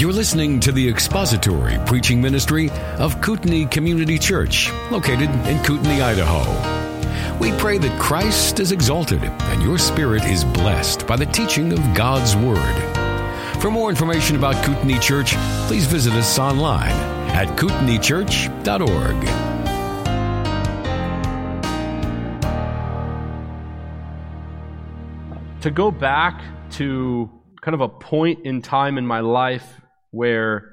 You're listening to the expository preaching ministry of Kootenai Community Church, located in Kootenai, Idaho. We pray that Christ is exalted and your spirit is blessed by the teaching of God's Word. For more information about Kootenai Church, please visit us online at kootenaichurch.org. To go back to kind of a point in time in my life where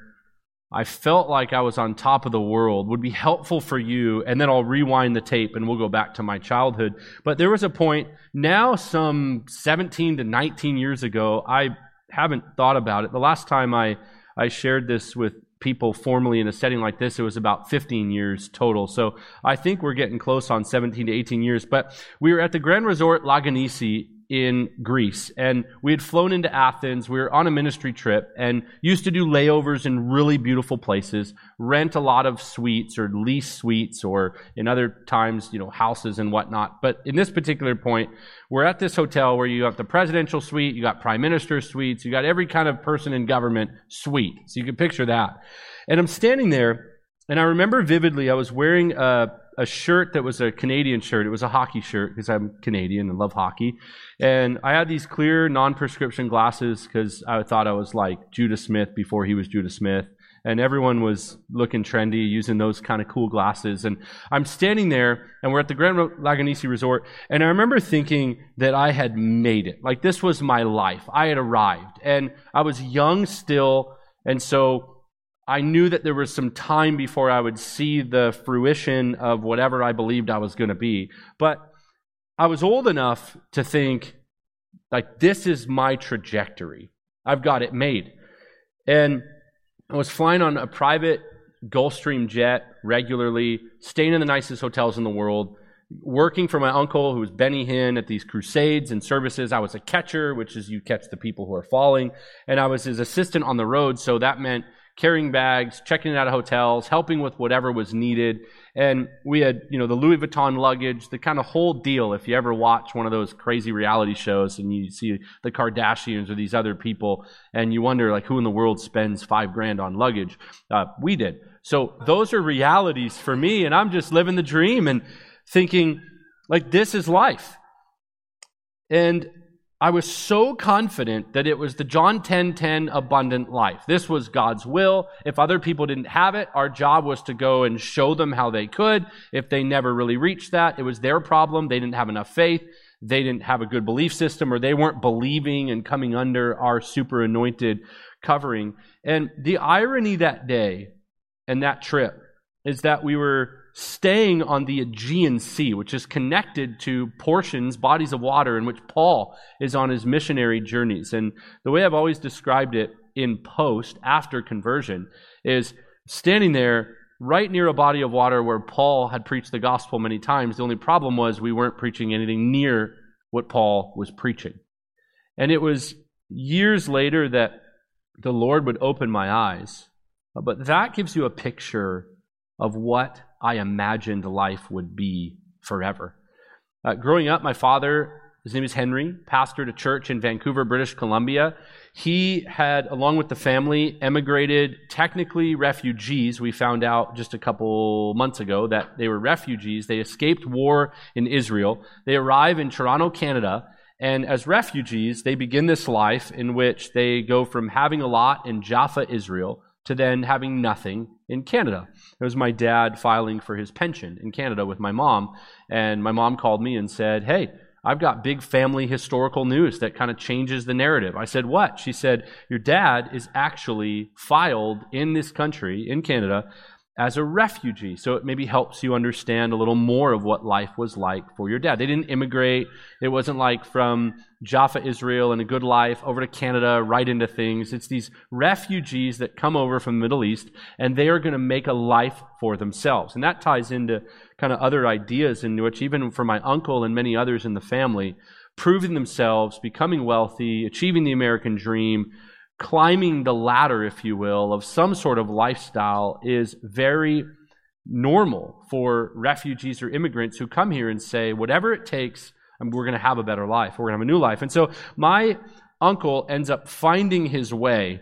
I felt like I was on top of the world would be helpful for you. And then I'll rewind the tape and we'll go back to my childhood. But there was a point now, some 17 to 19 years ago, I haven't thought about it. The last time I, I shared this with people formally in a setting like this, it was about 15 years total. So I think we're getting close on 17 to 18 years. But we were at the Grand Resort Lagonissi in Greece. And we had flown into Athens. We were on a ministry trip and used to do layovers in really beautiful places, rent a lot of suites or lease suites or in other times, you know, houses and whatnot. But in this particular point, we're at this hotel where you have the presidential suite, you got prime minister suites, you got every kind of person in government suite. So you can picture that. And I'm standing there and I remember vividly, I was wearing a, a shirt that was a Canadian shirt. It was a hockey shirt because I'm Canadian and love hockey. And I had these clear, non prescription glasses because I thought I was like Judah Smith before he was Judah Smith. And everyone was looking trendy, using those kind of cool glasses. And I'm standing there, and we're at the Grand Lagonissi Resort. And I remember thinking that I had made it. Like, this was my life. I had arrived. And I was young still. And so I knew that there was some time before I would see the fruition of whatever I believed I was going to be. But I was old enough to think, like, this is my trajectory. I've got it made. And I was flying on a private Gulfstream jet regularly, staying in the nicest hotels in the world, working for my uncle who was Benny Hinn at these crusades and services. I was a catcher, which is you catch the people who are falling. And I was his assistant on the road, so that meant carrying bags, checking out of hotels, helping with whatever was needed. And we had, you know, the Louis Vuitton luggage, the kind of whole deal. If you ever watch one of those crazy reality shows and you see the Kardashians or these other people and you wonder, like, who in the world spends five grand on luggage? Uh, we did. So those are realities for me. And I'm just living the dream and thinking, like, this is life. And I was so confident that it was the John 10 10 abundant life. This was God's will. If other people didn't have it, our job was to go and show them how they could. If they never really reached that, it was their problem. They didn't have enough faith. They didn't have a good belief system, or they weren't believing and coming under our super anointed covering. And the irony that day and that trip is that we were staying on the Aegean Sea, which is connected to portions, bodies of water, in which Paul is on his missionary journeys. And the way I've always described it in post, after conversion, is standing there right near a body of water where Paul had preached the gospel many times. The only problem was we weren't preaching anything near what Paul was preaching. And it was years later that the Lord would open my eyes. But that gives you a picture of what I imagined life would be forever. Uh, growing up, my father, his name is Henry, pastored a church in Vancouver, British Columbia. He had, along with the family, emigrated, technically refugees. We found out just a couple months ago that they were refugees. They escaped war in Israel. They arrive in Toronto, Canada. And as refugees, they begin this life in which they go from having a lot in Jaffa, Israel, to then having nothing in Canada. It was my dad filing for his pension in Canada with my mom. And my mom called me and said, Hey, I've got big family historical news that kind of changes the narrative. I said, What? She said, Your dad is actually filed in this country, in Canada, as a refugee. So it maybe helps you understand a little more of what life was like for your dad. They didn't immigrate. It wasn't like from Jaffa, Israel, and a good life over to Canada, right into things. It's these refugees that come over from the Middle East, and they are going to make a life for themselves. And that ties into kind of other ideas in which, even for my uncle and many others in the family, proving themselves, becoming wealthy, achieving the American dream, climbing the ladder, if you will, of some sort of lifestyle is very normal for refugees or immigrants who come here and say, whatever it takes, um, we're going to have a better life. We're going to have a new life. And so my uncle ends up finding his way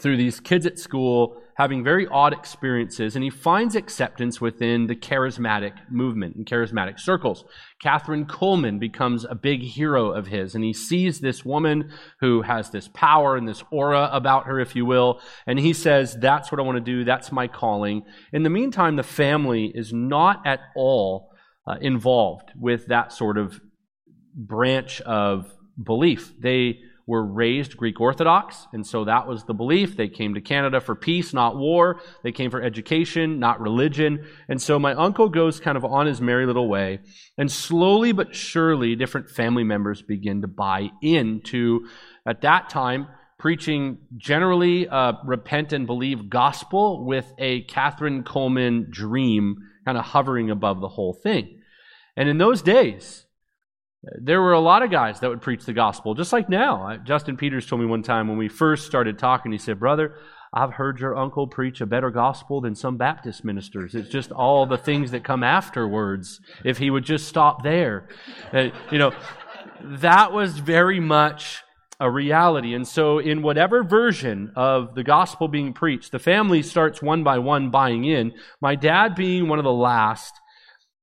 through these kids at school having very odd experiences, and he finds acceptance within the charismatic movement and charismatic circles. Kathryn Kuhlman becomes a big hero of his, and he sees this woman who has this power and this aura about her, if you will, and he says, That's what I want to do, that's my calling. In the meantime, the family is not at all uh, involved with that sort of branch of belief. They were raised Greek Orthodox, and so that was the belief. They came to Canada for peace, not war. They came for education, not religion. And so my uncle goes kind of on his merry little way, and slowly but surely, different family members begin to buy into, at that time, preaching generally a repent and believe gospel with a Kathryn Kuhlman dream kind of hovering above the whole thing. And in those days, there were a lot of guys that would preach the gospel, just like now. Justin Peters told me one time when we first started talking, he said, Brother, I've heard your uncle preach a better gospel than some Baptist ministers. It's just all the things that come afterwards. If he would just stop there. Uh, you know, that was very much a reality. And so, in whatever version of the gospel being preached, the family starts one by one buying in. My dad being one of the last,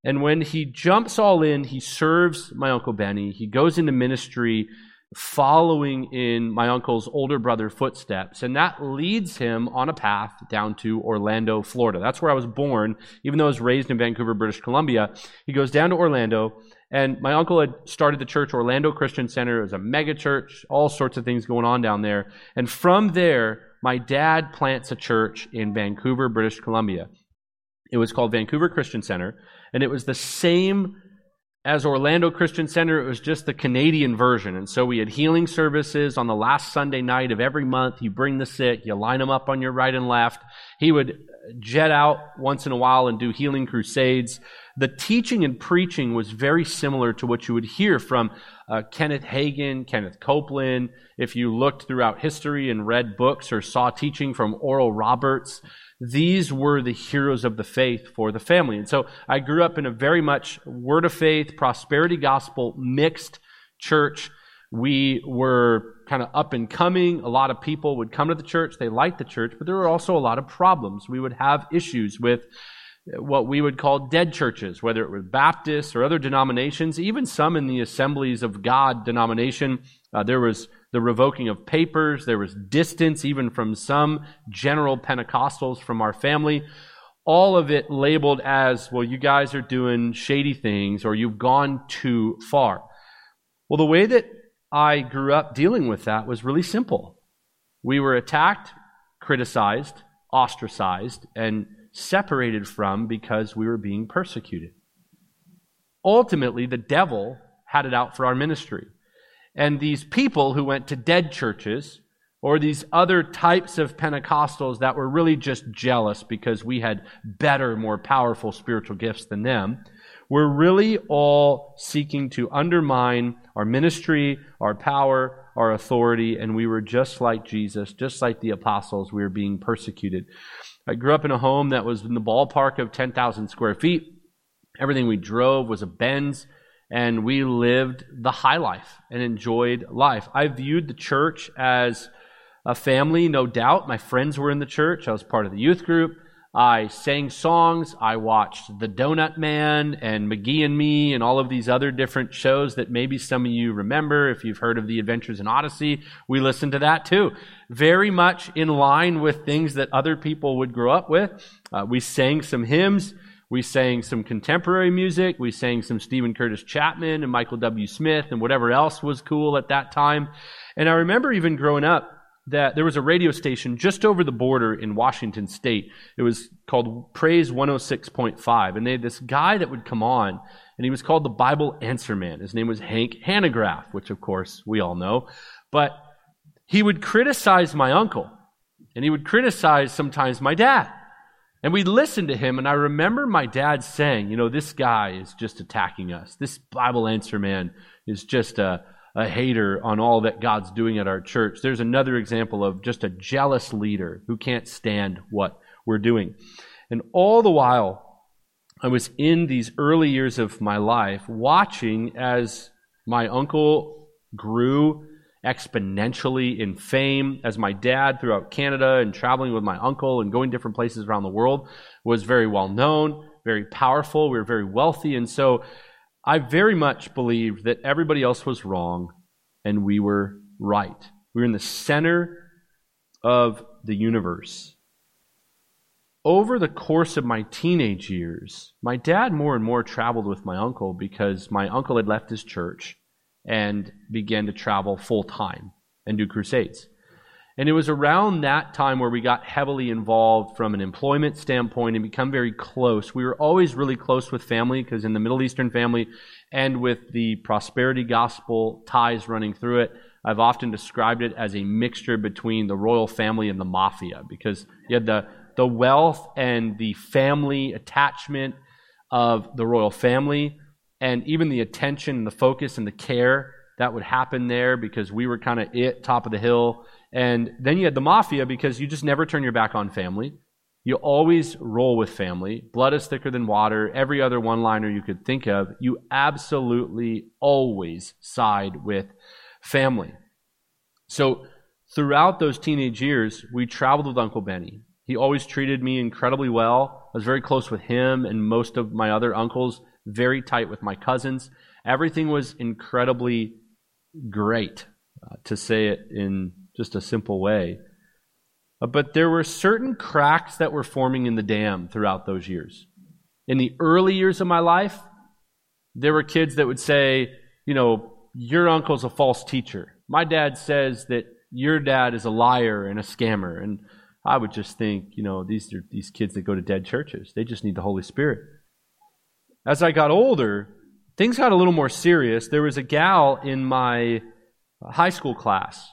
and when he jumps all in, he serves my Uncle Benny. He goes into ministry following in my uncle's older brother footsteps. And that leads him on a path down to Orlando, Florida. That's where I was born, even though I was raised in Vancouver, British Columbia. He goes down to Orlando. And my uncle had started the church, Orlando Christian Center. It was a mega church, all sorts of things going on down there. And from there, my dad plants a church in Vancouver, British Columbia. It was called Vancouver Christian Center and it was the same as Orlando Christian Center. It was just the Canadian version. And so we had healing services on the last Sunday night of every month. You bring the sick, you line them up on your right and left. He would jet out once in a while and do healing crusades. The teaching and preaching was very similar to what you would hear from uh, Kenneth Hagin, Kenneth Copeland. If you looked throughout history and read books or saw teaching from Oral Roberts, these were the heroes of the faith for the family. And so I grew up in a very much word of faith, prosperity gospel mixed church. We were kind of up and coming. A lot of people would come to the church. They liked the church, but there were also a lot of problems. We would have issues with what we would call dead churches, whether it was Baptists or other denominations, even some in the Assemblies of God denomination. Uh, there was the revoking of papers. There was distance even from some general Pentecostals from our family. All of it labeled as, well, you guys are doing shady things or you've gone too far. Well, the way that I grew up dealing with that was really simple. We were attacked, criticized, ostracized, and separated from because we were being persecuted. Ultimately, the devil had it out for our ministry. And these people who went to dead churches, or these other types of Pentecostals that were really just jealous because we had better, more powerful spiritual gifts than them, were really all seeking to undermine our ministry, our power, our authority, and we were just like Jesus, just like the apostles, we were being persecuted. I grew up in a home that was in the ballpark of 10,000 square feet. Everything we drove was a Benz and we lived the high life and enjoyed life. I viewed the church as a family, no doubt. My friends were in the church. I was part of the youth group. I sang songs. I watched The Donut Man and McGee and Me and all of these other different shows that maybe some of you remember. If you've heard of The Adventures in Odyssey, we listened to that too. Very much in line with things that other people would grow up with. Uh, we sang some hymns. We sang some contemporary music. We sang some Steven Curtis Chapman and Michael W. Smith and whatever else was cool at that time. And I remember even growing up that there was a radio station just over the border in Washington state. It was called Praise 106.5. And they had this guy that would come on, and he was called the Bible Answer Man. His name was Hank Hanegraaff, which of course we all know. But he would criticize my uncle, and he would criticize sometimes my dad. And we listened to him, and I remember my dad saying, You know, this guy is just attacking us. This Bible answer man is just a, a hater on all that God's doing at our church. There's another example of just a jealous leader who can't stand what we're doing. And all the while, I was in these early years of my life watching as my uncle grew exponentially in fame as my dad throughout Canada and traveling with my uncle and going different places around the world was very well known, very powerful. We were very wealthy. And so I very much believed that everybody else was wrong and we were right. We were in the center of the universe. Over the course of my teenage years, my dad more and more traveled with my uncle because my uncle had left his church and began to travel full time and do crusades. And it was around that time where we got heavily involved from an employment standpoint and become very close. We were always really close with family because in the Middle Eastern family and with the prosperity gospel ties running through it, I've often described it as a mixture between the royal family and the mafia because you had the, the wealth and the family attachment of the royal family and even the attention and the focus and the care that would happen there because we were kind of it, top of the hill. And then you had the mafia because you just never turn your back on family. You always roll with family. Blood is thicker than water. Every other one liner you could think of, you absolutely always side with family. So throughout those teenage years, we traveled with Uncle Benny. He always treated me incredibly well. I was very close with him and most of my other uncles very tight with my cousins. Everything was incredibly great, uh, to say it in just a simple way. Uh, but there were certain cracks that were forming in the dam throughout those years. In the early years of my life, there were kids that would say, you know, your uncle's a false teacher. My dad says that your dad is a liar and a scammer. And I would just think, you know, these are these kids that go to dead churches. They just need the Holy Spirit. As I got older, things got a little more serious. There was a gal in my high school class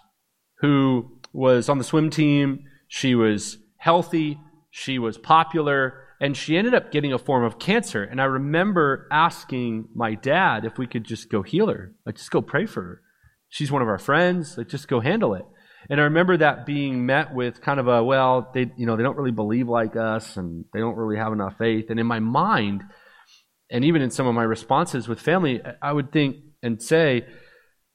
who was on the swim team. She was healthy, she was popular, and she ended up getting a form of cancer. And I remember asking my dad if we could just go heal her, like just go pray for her. She's one of our friends, like just go handle it. And I remember that being met with kind of a, well, they, you know, they don't really believe like us and they don't really have enough faith. And in my mind, and even in some of my responses with family, I would think and say,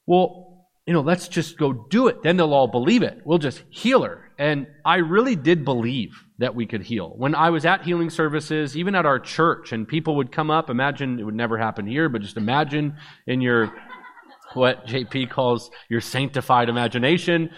well, you know, let's just go do it. Then they'll all believe it. We'll just heal her. And I really did believe that we could heal. When I was at healing services, even at our church, and people would come up, imagine it would never happen here, but just imagine in your, what JP calls your sanctified imagination,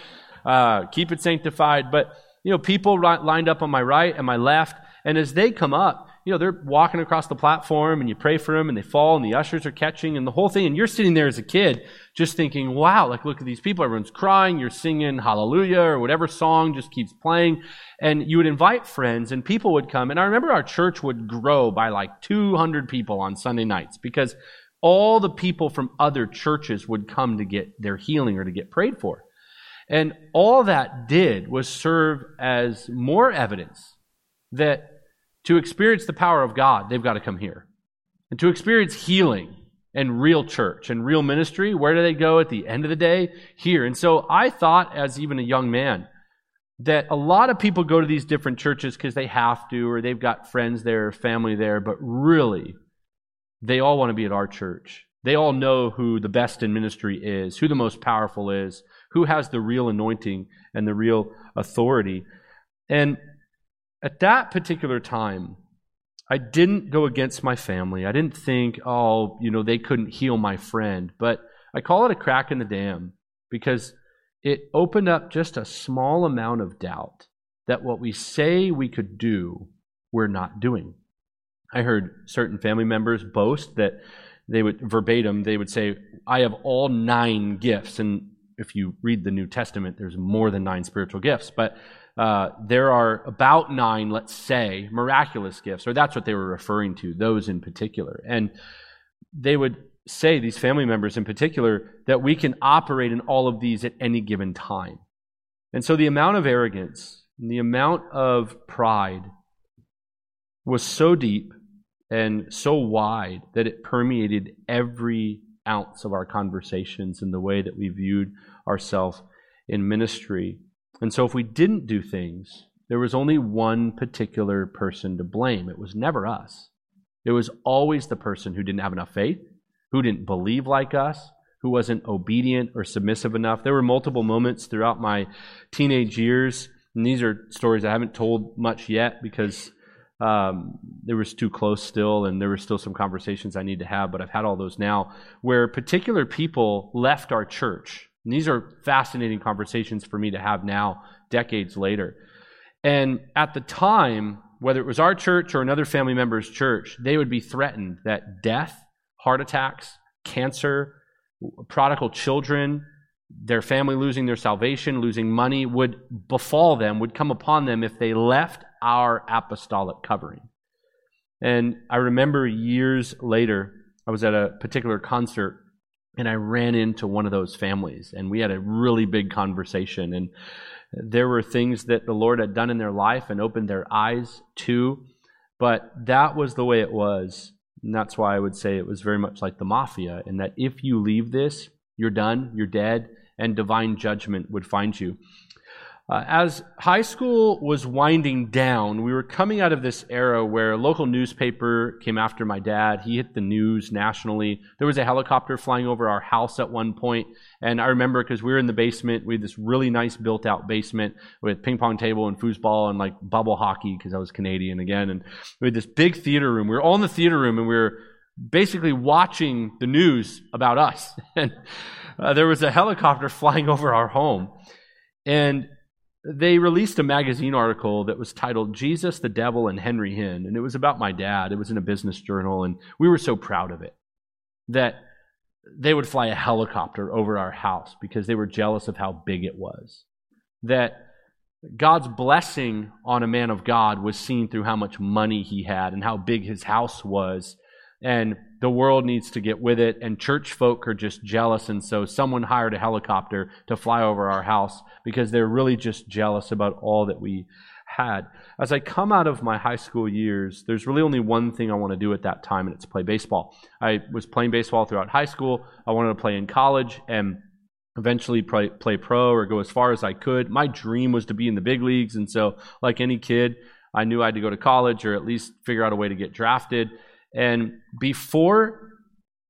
uh, keep it sanctified. But, you know, people lined up on my right and my left, and as they come up, you know, they're walking across the platform and you pray for them and they fall and the ushers are catching and the whole thing. And you're sitting there as a kid just thinking, wow, like look at these people. Everyone's crying. You're singing hallelujah or whatever song just keeps playing. And you would invite friends and people would come. And I remember our church would grow by like 200 people on Sunday nights because all the people from other churches would come to get their healing or to get prayed for. And all that did was serve as more evidence that to experience the power of God, they've got to come here. And to experience healing and real church and real ministry, where do they go at the end of the day? Here. And so I thought, as even a young man, that a lot of people go to these different churches because they have to, or they've got friends there, family there, but really, they all want to be at our church. They all know who the best in ministry is, who the most powerful is, who has the real anointing and the real authority. And at that particular time, I didn't go against my family. I didn't think, oh, you know, they couldn't heal my friend. But I call it a crack in the dam because it opened up just a small amount of doubt that what we say we could do, we're not doing. I heard certain family members boast that they would verbatim, they would say, I have all nine gifts. And if you read the New Testament, there's more than nine spiritual gifts. But uh, there are about nine, let's say, miraculous gifts, or that's what they were referring to, those in particular. And they would say, these family members in particular, that we can operate in all of these at any given time. And so the amount of arrogance, and the amount of pride was so deep and so wide that it permeated every ounce of our conversations and the way that we viewed ourselves in ministry. And so if we didn't do things, there was only one particular person to blame. It was never us. It was always the person who didn't have enough faith, who didn't believe like us, who wasn't obedient or submissive enough. There were multiple moments throughout my teenage years, and these are stories I haven't told much yet because um, it was too close still, and there were still some conversations I need to have, but I've had all those now, where particular people left our church. And these are fascinating conversations for me to have now, decades later. And at the time, whether it was our church or another family member's church, they would be threatened that death, heart attacks, cancer, prodigal children, their family losing their salvation, losing money would befall them, would come upon them if they left our apostolic covering. And I remember years later, I was at a particular concert and I ran into one of those families and we had a really big conversation. And there were things that the Lord had done in their life and opened their eyes to, but that was the way it was. And that's why I would say it was very much like the mafia, in that if you leave this, you're done, you're dead, and divine judgment would find you. Uh, as high school was winding down, we were coming out of this era where a local newspaper came after my dad. He hit the news nationally. There was a helicopter flying over our house at one point, and I remember because we were in the basement. We had this really nice built out basement with ping pong table and foosball and like bubble hockey because I was Canadian again. And we had this big theater room. We were all in the theater room and we were basically watching the news about us. and uh, there was a helicopter flying over our home. And they released a magazine article that was titled Jesus, the Devil, and Henry Hinn. And it was about my dad. It was in a business journal. And we were so proud of it that they would fly a helicopter over our house because they were jealous of how big it was. That God's blessing on a man of God was seen through how much money he had and how big his house was. And the world needs to get with it, and church folk are just jealous. And so someone hired a helicopter to fly over our house because they're really just jealous about all that we had. As I come out of my high school years, there's really only one thing I want to do at that time, and it's play baseball. I was playing baseball throughout high school. I wanted to play in college and eventually play, play pro or go as far as I could. My dream was to be in the big leagues, and so, like any kid, I knew I had to go to college or at least figure out a way to get drafted. And before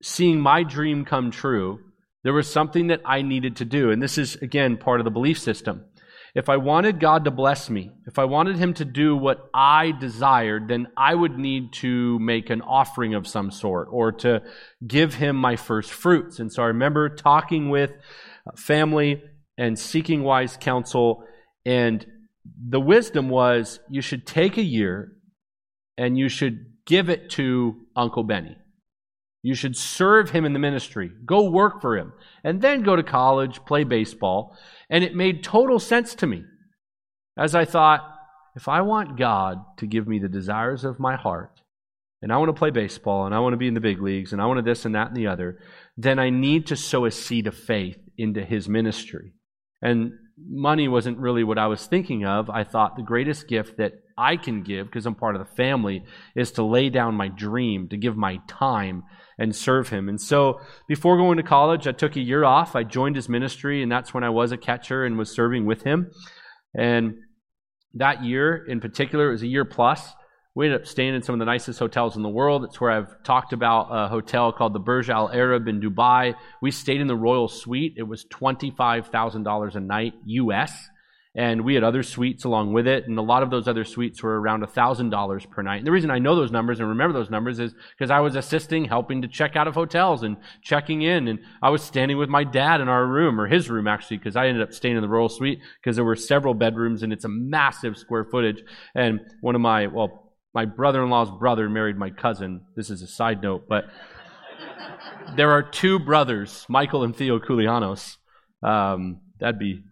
seeing my dream come true, there was something that I needed to do. And this is, again, part of the belief system. If I wanted God to bless me, if I wanted Him to do what I desired, then I would need to make an offering of some sort or to give Him my first fruits. And so I remember talking with family and seeking wise counsel. And the wisdom was you should take a year and you should give it to Uncle Benny. You should serve him in the ministry. Go work for him. And then go to college, play baseball. And it made total sense to me as I thought, if I want God to give me the desires of my heart, and I want to play baseball, and I want to be in the big leagues, and I want to this and that and the other, then I need to sow a seed of faith into his ministry. And money wasn't really what I was thinking of. I thought the greatest gift that I can give, because I'm part of the family, is to lay down my dream, to give my time and serve him. And so before going to college, I took a year off. I joined his ministry, and that's when I was a catcher and was serving with him. And that year in particular, it was a year plus. We ended up staying in some of the nicest hotels in the world. It's where I've talked about a hotel called the Burj Al Arab in Dubai. We stayed in the Royal Suite. It was $25,000 a night US. And we had other suites along with it. And a lot of those other suites were around $1,000 per night. And the reason I know those numbers and remember those numbers is because I was assisting, helping to check out of hotels and checking in. And I was standing with my dad in our room, or his room actually, because I ended up staying in the Royal Suite because there were several bedrooms and it's a massive square footage. And one of my, well, my brother in law's brother married my cousin. This is a side note, but there are two brothers, Michael and Theo Koulianos. Um, that'd be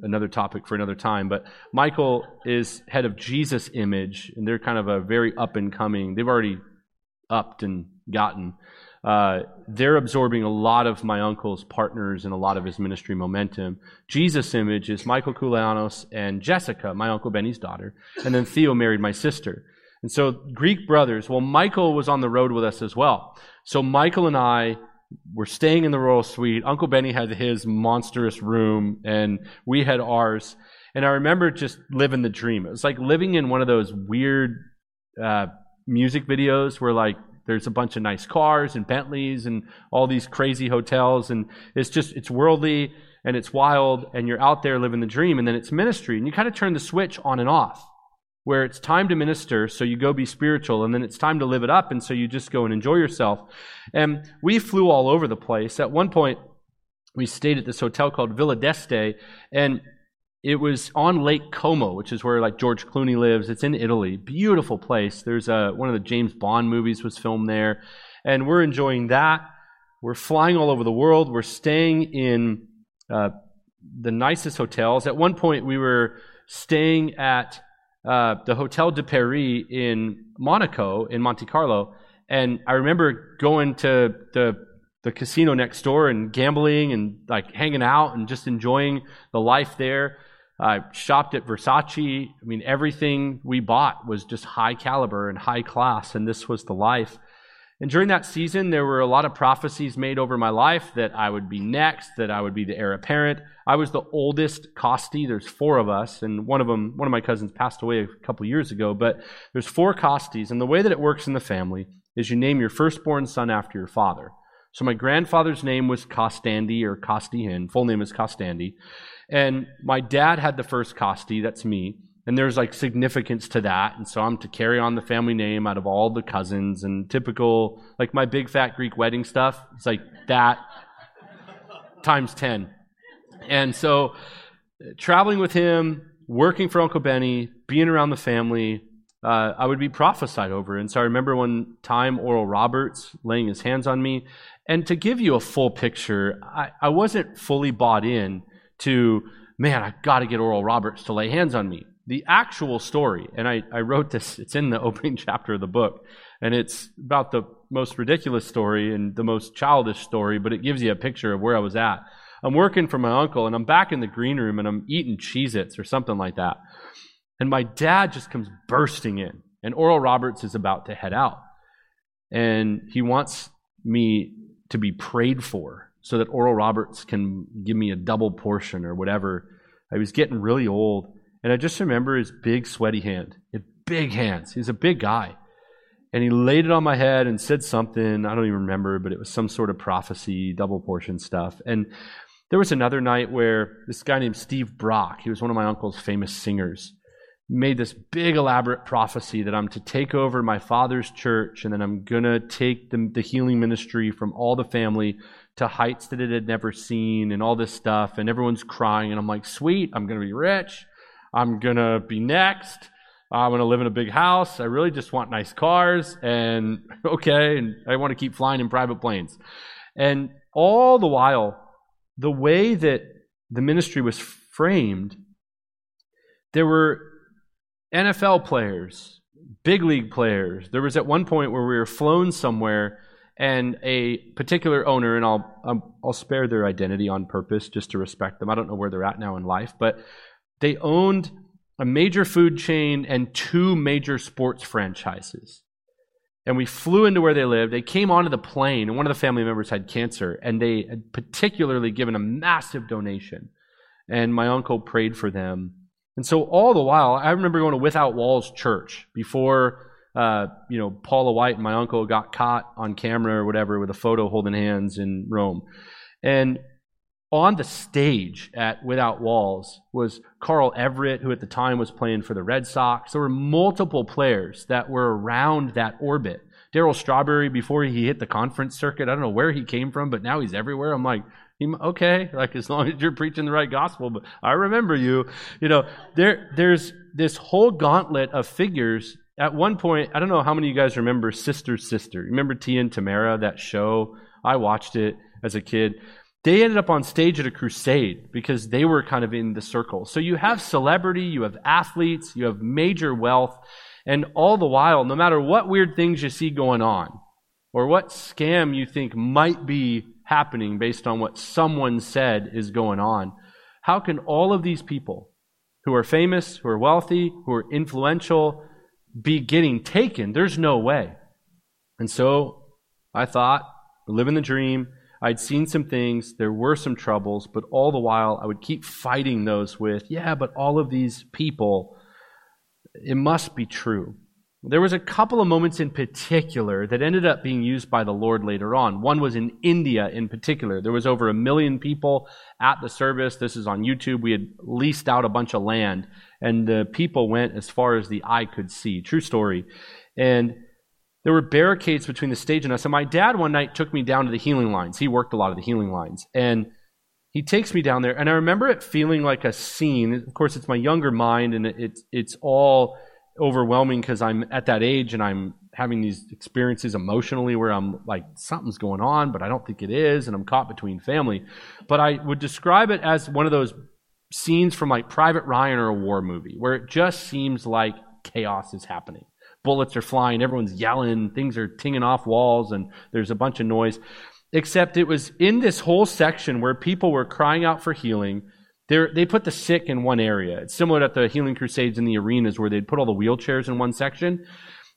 another topic for another time. But Michael is head of Jesus Image, and they're kind of a very up and coming. They've already upped and gotten. Uh, they're absorbing a lot of my uncle's partners and a lot of his ministry momentum. Jesus Image is Michael Koulianos and Jessica, my uncle Benny's daughter, and then Theo married my sister. And so, Greek brothers, well, Michael was on the road with us as well. So, Michael and I were staying in the Royal Suite. Uncle Benny had his monstrous room, and we had ours. And I remember just living the dream. It was like living in one of those weird uh, music videos where, like, There's a bunch of nice cars and Bentleys and all these crazy hotels. And it's just, it's worldly and it's wild and you're out there living the dream. And then it's ministry. And you kind of turn the switch on and off where it's time to minister, so you go be spiritual, and then it's time to live it up, and so you just go and enjoy yourself. And we flew all over the place. At one point, we stayed at this hotel called Villa d'Este, and it was on Lake Como, which is where like George Clooney lives. It's in Italy. Beautiful place. There's a, one of the James Bond movies was filmed there, and we're enjoying that. We're flying all over the world. We're staying in uh, the nicest hotels. At one point, we were staying at uh, the Hotel de Paris in Monaco, in Monte Carlo, and I remember going to the the casino next door and gambling and like hanging out and just enjoying the life there. I shopped at Versace. I mean, everything we bought was just high caliber and high class, and this was the life. And during that season, there were a lot of prophecies made over my life that I would be next, that I would be the heir apparent. I was the oldest Costi. There's four of us, and one of them, one of my cousins passed away a couple years ago. But there's four Costis, and the way that it works in the family is you name your firstborn son after your father. So my grandfather's name was Costandi or Costi Hinn. Full name is Costandi. And my dad had the first Costi, that's me. And there's like significance to that. And so I'm to carry on the family name out of all the cousins and typical, like my big fat Greek wedding stuff. It's like that times 10. And so traveling with him, working for Uncle Benny, being around the family, uh, I would be prophesied over. And so I remember one time Oral Roberts laying his hands on me. And to give you a full picture, I, I wasn't fully bought in to, man, I got to get Oral Roberts to lay hands on me the actual story, and I, I wrote this, it's in the opening chapter of the book, and it's about the most ridiculous story and the most childish story, but it gives you a picture of where I was at. I'm working for my uncle, and I'm back in the green room, and I'm eating Cheez Its or something like that. And my dad just comes bursting in, and Oral Roberts is about to head out. And he wants me to be prayed for so that Oral Roberts can give me a double portion or whatever. I was getting really old. And I just remember his big, sweaty hand. Big hands. He's a big guy. And he laid it on my head and said something. I don't even remember, but it was some sort of prophecy, double portion stuff. And there was another night where this guy named Steve Brock, he was one of my uncle's famous singers, made this big, elaborate prophecy that I'm to take over my father's church and then I'm going to take the, the healing ministry from all the family to heights that it had never seen and all this stuff. And everyone's crying. And I'm like, sweet, I'm going to be rich. I'm going to be next. I'm to live in a big house. I really just want nice cars. And okay, and I want to keep flying in private planes. And all the while, the way that the ministry was framed, there were NFL players, big league players. There was at one point where we were flown somewhere and a particular owner, and I'll, I'll spare their identity on purpose just to respect them. I don't know where they're at now in life, but they owned a major food chain and two major sports franchises. And we flew into where they lived. They came onto the plane, and one of the family members had cancer, and they had particularly given a massive donation. And my uncle prayed for them. And so all the while, I remember going to Without Walls Church before, uh, you know, Paula White and my uncle got caught on camera or whatever with a photo holding hands in Rome. And on the stage at Without Walls was Carl Everett, who at the time was playing for the Red Sox. There were multiple players that were around that orbit. Darryl Strawberry, before he hit the conference circuit, I don't know where he came from, but now he's everywhere. I'm like, okay, like as long as you're preaching the right gospel, but I remember you. You know, there, there's this whole gauntlet of figures. At one point, I don't know how many of you guys remember Sister Sister. Remember Tia and Tamera, that show? I watched it as a kid they ended up on stage at a crusade because they were kind of in the circle. So you have celebrity, you have athletes, you have major wealth, and all the while, no matter what weird things you see going on, or what scam you think might be happening based on what someone said is going on, how can all of these people who are famous, who are wealthy, who are influential, be getting taken? There's no way. And so I thought, living the dream I'd seen some things, there were some troubles, but all the while I would keep fighting those with, yeah, but all of these people, it must be true. there was a couple of moments in particular that ended up being used by the Lord later on. One was in India in particular. There was over a million people at the service. This is on YouTube. We had leased out a bunch of land, and the people went as far as the eye could see. True story. And there were barricades between the stage and us. And my dad one night took me down to the healing lines. He worked a lot of the healing lines. And he takes me down there, and I remember it feeling like a scene. Of course, it's my younger mind, and it's it's all overwhelming because I'm at that age and I'm having these experiences emotionally where I'm like, something's going on, but I don't think it is, and I'm caught between family. But I would describe it as one of those scenes from like Private Ryan or a war movie where it just seems like chaos is happening. Bullets are flying, everyone's yelling, things are tinging off walls, and there's a bunch of noise. Except it was in this whole section where people were crying out for healing they're, they put the sick in one area. It's similar to the healing crusades in the arenas where they'd put all the wheelchairs in one section.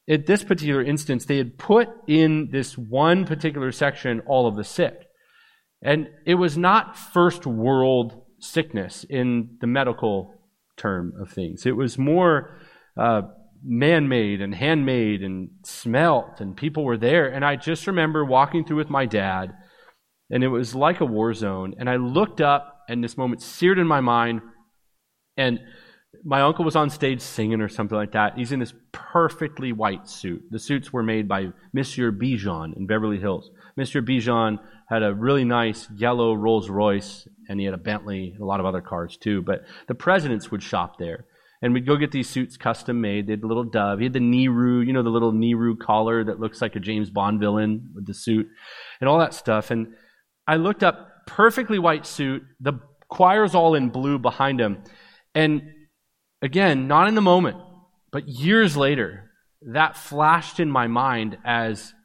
At this particular instance, they had put in this one particular section all of the sick. And it was not first world sickness in the medical term of things. It was more uh, man made and handmade and smelt, and people were there. And I just remember walking through with my dad, and it was like a war zone. And I looked up and this moment seared in my mind. And my uncle was on stage singing or something like that. He's in this perfectly white suit. The suits were made by Monsieur Bijan in Beverly Hills. Monsieur Bijan had a really nice yellow Rolls Royce, and he had a Bentley, and a lot of other cars too. But the presidents would shop there. And we'd go get these suits custom made. They had the little dove. He had the Nehru, you know, the little Nehru collar that looks like a James Bond villain with the suit and all that stuff. And I looked up perfectly white suit. The choir's all in blue behind him. And again, not in the moment, but years later, that flashed in my mind as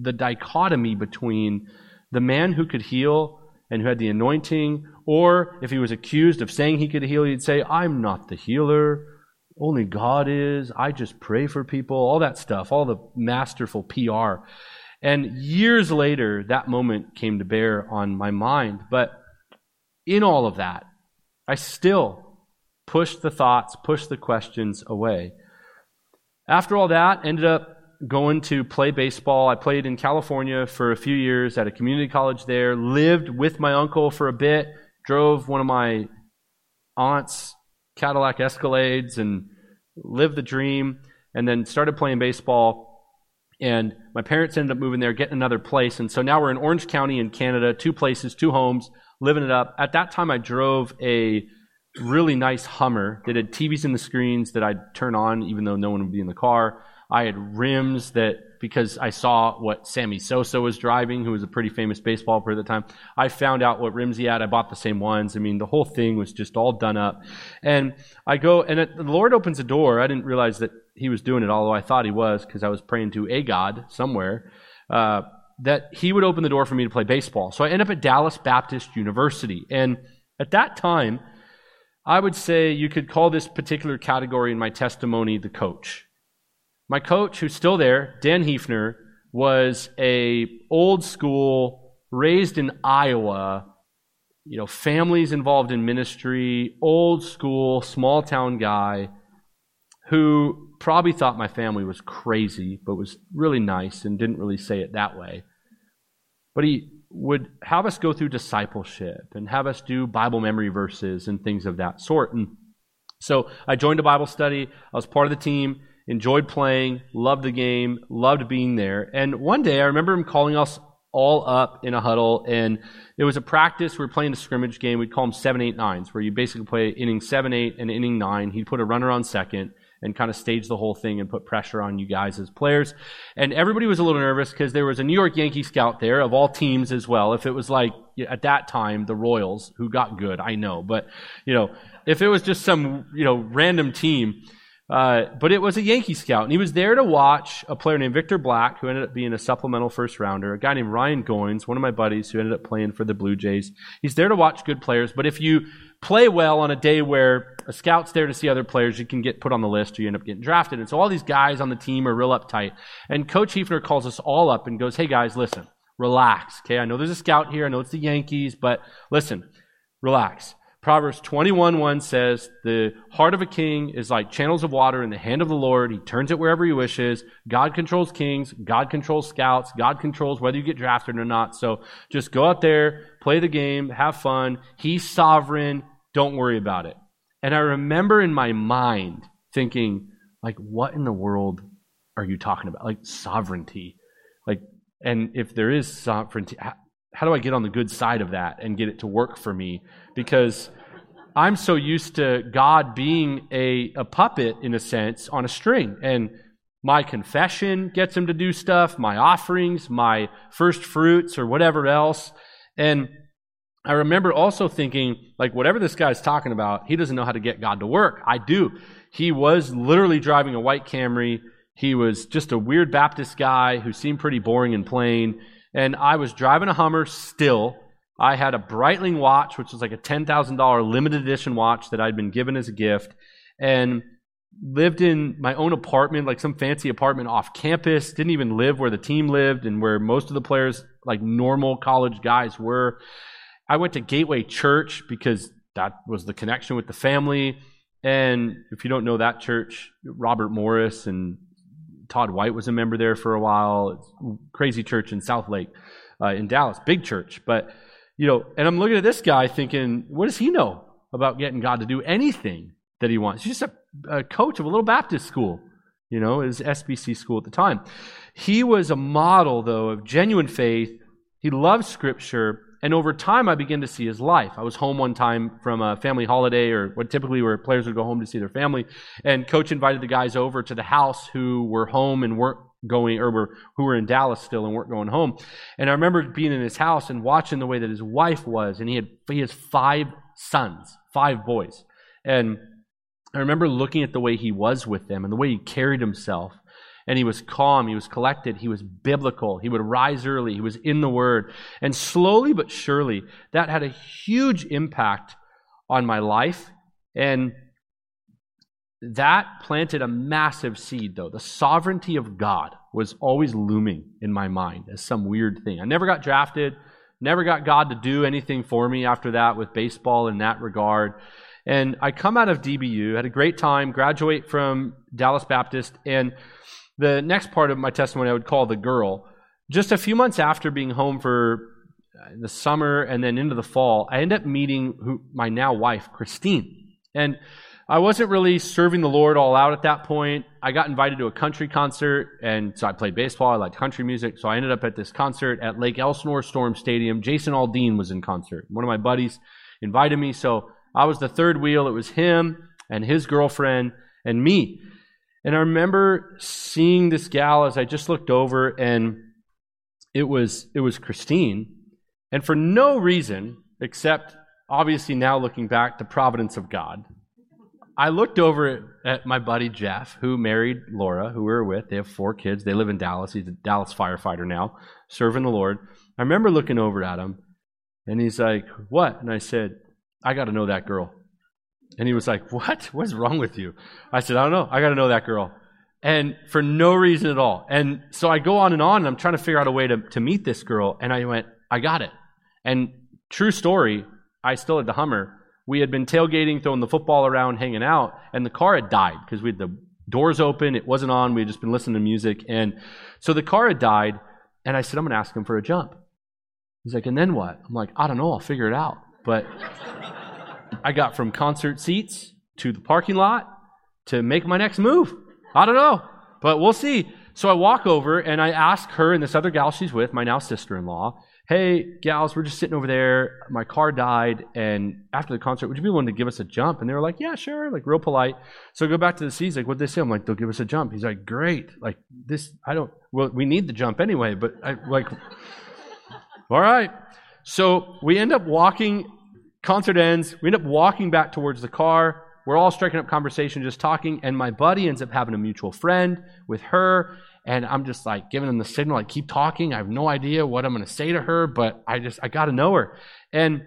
the dichotomy between the man who could heal and who had the anointing, or if he was accused of saying he could heal, he'd say, I'm not the healer. Only God is. I just pray for people. All that stuff, all the masterful PR. And years later, that moment came to bear on my mind. But in all of that, I still pushed the thoughts, pushed the questions away. After all that, ended up going to play baseball. I played in California for a few years at a community college there, lived with my uncle for a bit, drove one of my aunt's Cadillac Escalades and lived the dream, and then started playing baseball and my parents ended up moving there, getting another place. And so now we're in Orange County in Canada, two places, two homes, living it up. At that time, I drove a really nice Hummer that had TVs in the screens that I'd turn on even though no one would be in the car. I had rims that, because I saw what Sammy Sosa was driving, who was a pretty famous baseball player at the time, I found out what rims he had. I bought the same ones. I mean, the whole thing was just all done up. And I go, and it, the Lord opens a door. I didn't realize that he was doing it, although I thought he was because I was praying to a God somewhere, uh, that he would open the door for me to play baseball. So I end up at Dallas Baptist University. And at that time, I would say you could call this particular category in my testimony the coach. My coach, who's still there, Dan Heefner, was a old school, raised in Iowa, you know, families involved in ministry, old school, small town guy who probably thought my family was crazy, but was really nice and didn't really say it that way. But he would have us go through discipleship and have us do Bible memory verses and things of that sort. And so I joined a Bible study. I was part of the team, enjoyed playing, loved the game, loved being there. And one day I remember him calling us all up in a huddle, and it was a practice. We were playing a scrimmage game. We'd call them seven, eight, nines, where you basically play inning seven, eight, and inning nine. He'd put a runner on second and kind of stage the whole thing and put pressure on you guys as players. And everybody was a little nervous because there was a New York Yankee scout there of all teams as well. If it was like at that time the Royals who got good, I know, but you know, if it was just some you know random team. Uh, but it was a Yankee scout, and he was there to watch a player named Victor Black, who ended up being a supplemental first rounder, a guy named Ryan Goins, one of my buddies who ended up playing for the Blue Jays. He's there to watch good players, but if you play well on a day where a scout's there to see other players, you can get put on the list or you end up getting drafted. And so all these guys on the team are real uptight. And Coach Heefner calls us all up and goes, Hey guys, listen, relax. Okay, I know there's a scout here. I know it's the Yankees, but listen, relax. Proverbs 21 1 says, The heart of a king is like channels of water in the hand of the Lord. He turns it wherever he wishes. God controls kings. God controls scouts. God controls whether you get drafted or not. So just go out there, play the game, have fun. He's sovereign. Don't worry about it. And I remember in my mind thinking, like, what in the world are you talking about? Like, sovereignty. Like, and if there is sovereignty, how do I get on the good side of that and get it to work for me? Because I'm so used to God being a, a puppet, in a sense, on a string. And my confession gets him to do stuff, my offerings, my first fruits, or whatever else. And I remember also thinking, like, whatever this guy's talking about, he doesn't know how to get God to work. I do. He was literally driving a white Camry. He was just a weird Baptist guy who seemed pretty boring and plain and I was driving a Hummer still. I had a Breitling watch, which was like a $10,000 limited edition watch that I'd been given as a gift, and lived in my own apartment, like some fancy apartment off campus. Didn't even live where the team lived and where most of the players, like normal college guys, were. I went to Gateway Church because that was the connection with the family. And if you don't know that church, Robert Morris and Todd White was a member there for a while. It's crazy church in South Lake, uh, in Dallas, big church. But you know, and I'm looking at this guy thinking, what does he know about getting God to do anything that he wants? He's just a, a coach of a little Baptist school. You know, his SBC school at the time. He was a model, though, of genuine faith. He loved Scripture, and over time, I began to see his life. I was home one time from a family holiday, or what typically where players would go home to see their family, and coach invited the guys over to the house who were home and weren't going, or were who were in Dallas still and weren't going home. And I remember being in his house and watching the way that his wife was, and he had he has five sons, five boys, and I remember looking at the way he was with them and the way he carried himself and he was calm, he was collected, he was biblical, he would rise early, he was in the Word. And slowly but surely, that had a huge impact on my life. And that planted a massive seed, though. The sovereignty of God was always looming in my mind as some weird thing. I never got drafted, never got God to do anything for me after that with baseball in that regard. And I come out of DBU, had a great time, graduate from Dallas Baptist, and the next part of my testimony I would call the girl. Just a few months after being home for uh, the summer and then into the fall, I end up meeting who, my now wife, Christine. And I wasn't really serving the Lord all out at that point. I got invited to a country concert, and so I played baseball. I liked country music, so I ended up at this concert at Lake Elsinore Storm Stadium. Jason Aldean was in concert. One of my buddies invited me, so I was the third wheel. It was him and his girlfriend and me. And I remember seeing this gal as I just looked over, and it was it was Christine, and for no reason except obviously now looking back the providence of God. I looked over at my buddy Jeff, who married Laura, who we were with. They have four kids. They live in Dallas. He's a Dallas firefighter now, serving the Lord. I remember looking over at him, and he's like, What? And I said, I got to know that girl. And he was like, What? What's wrong with you? I said, I don't know. I got to know that girl. And for no reason at all. And so I go on and on, and I'm trying to figure out a way to, to meet this girl. And I went, I got it. And true story, I still had the Hummer. We had been tailgating, throwing the football around, hanging out, and the car had died because we had the doors open. It wasn't on. We had just been listening to music. And so the car had died. And I said, I'm going to ask him for a jump. He's like, and then what? I'm like, I don't know. I'll figure it out. But I got from concert seats to the parking lot to make my next move. I don't know, but we'll see. So I walk over and I ask her and this other gal she's with, my now sister in law, hey, gals, we're just sitting over there. My car died. And after the concert, would you be willing to give us a jump? And they were like, yeah, sure, like real polite. So I go back to the seats, like, what'd they say? I'm like, they'll give us a jump. He's like, great. Like, this, I don't, well, we need the jump anyway, but I, like, all right. So we end up walking Concert ends. We end up walking back towards the car. We're all striking up conversation, just talking. And my buddy ends up having a mutual friend with her. And I'm just like giving him the signal, like, keep talking. I have no idea what I'm going to say to her, but I just, I got to know her. And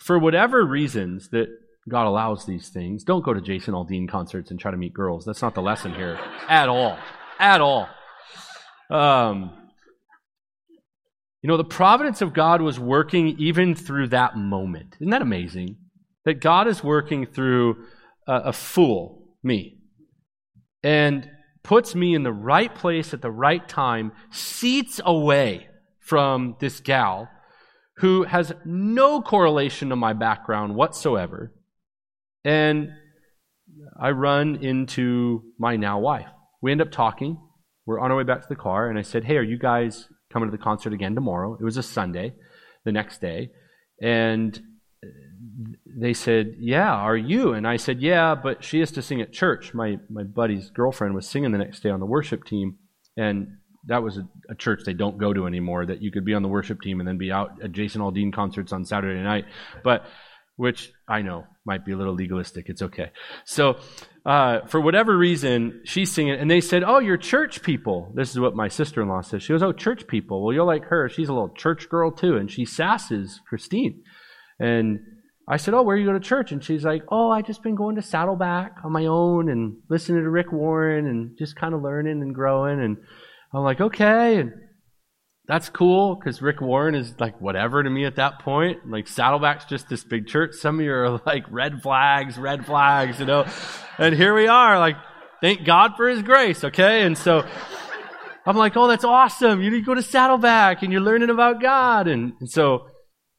for whatever reasons that God allows these things, don't go to Jason Aldean concerts and try to meet girls. That's not the lesson here at all. At all. Um, You know, the providence of God was working even through that moment. Isn't that amazing? That God is working through a, a fool, me, and puts me in the right place at the right time, seats away from this gal who has no correlation to my background whatsoever. And I run into my now wife. We end up talking. We're on our way back to the car, and I said, Hey, are you guys coming to the concert again tomorrow? It was a Sunday, the next day. And they said, Yeah, are you? And I said, Yeah, but she has to sing at church. My, my buddy's girlfriend was singing the next day on the worship team. And that was a, a, church they don't go to anymore, that you could be on the worship team and then be out at Jason Aldean concerts on Saturday night. But which I know might be a little legalistic. It's okay. So, uh, for whatever reason, she's singing, and they said, Oh, you're church people. This is what my sister in law says. She goes, Oh, church people. Well, you're like her. She's a little church girl, too. And she sasses Christine. And I said, Oh, where you go to church? And she's like, Oh, I just been going to Saddleback on my own and listening to Rick Warren and just kind of learning and growing. And I'm like, Okay. And that's cool because Rick Warren is like whatever to me at that point. Like Saddleback's just this big church. Some of you are like red flags, red flags, you know. And here we are, like, thank God for his grace, okay? And so I'm like, oh, that's awesome. You need to go to Saddleback and you're learning about God. And, and so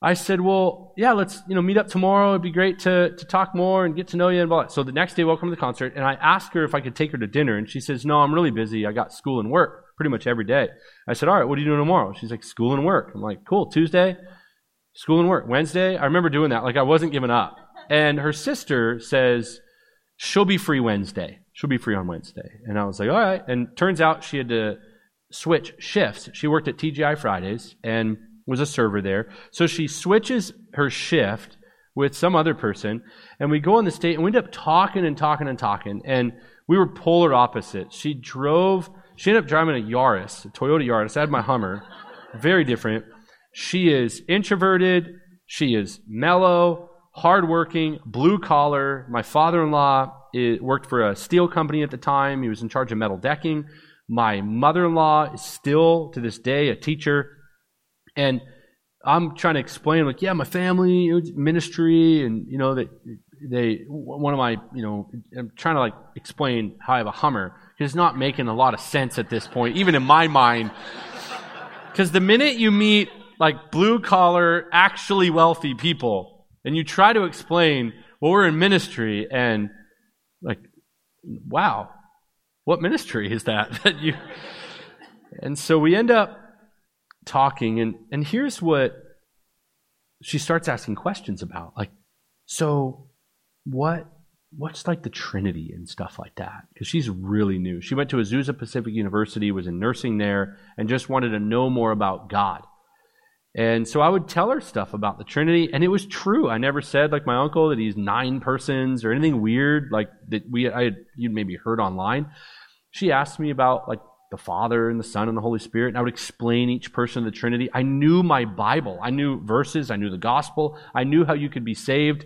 I said, well, yeah, let's, you know, meet up tomorrow. It'd be great to, to talk more and get to know you and blah. So the next day, welcome to the concert. And I asked her if I could take her to dinner. And she says, no, I'm really busy. I got school and work pretty much every day. I said, all right, what are you doing tomorrow? She's like, school and work. I'm like, cool. Tuesday, school and work. Wednesday, I remember doing that. Like I wasn't giving up. And her sister says, she'll be free Wednesday. She'll be free on Wednesday. And I was like, all right. And turns out she had to switch shifts. She worked at TGI Fridays and was a server there. So she switches her shift with some other person, and we go on the state, and we end up talking and talking and talking, and we were polar opposites. She drove, she ended up driving a Yaris, a Toyota Yaris. I had my Hummer, very different. She is introverted, she is mellow, hardworking, blue collar. My father in law eh, worked for a steel company at the time, he was in charge of metal decking. My mother in law is still, to this day, a teacher and I'm trying to explain, like, yeah, my family, ministry, and, you know, that they, one of my, you know, I'm trying to, like, explain how I have a Hummer. It's not making a lot of sense at this point, even in my mind. Because the minute you meet, like, blue collar, actually wealthy people, and you try to explain, well, we're in ministry, and, like, wow, what ministry is that? that you, and so we end up talking, and, and here's what she starts asking questions about. Like, so what what's like the Trinity and stuff like that? Because she's really new. She went to Azusa Pacific University, was in nursing there, and just wanted to know more about God. And so I would tell her stuff about the Trinity, and it was true. I never said like my uncle that he's nine persons or anything weird like that we I you'd maybe heard online. She asked me about like the Father and the Son and the Holy Spirit, and I would explain each person of the Trinity. I knew my Bible. I knew verses. I knew the gospel. I knew how you could be saved.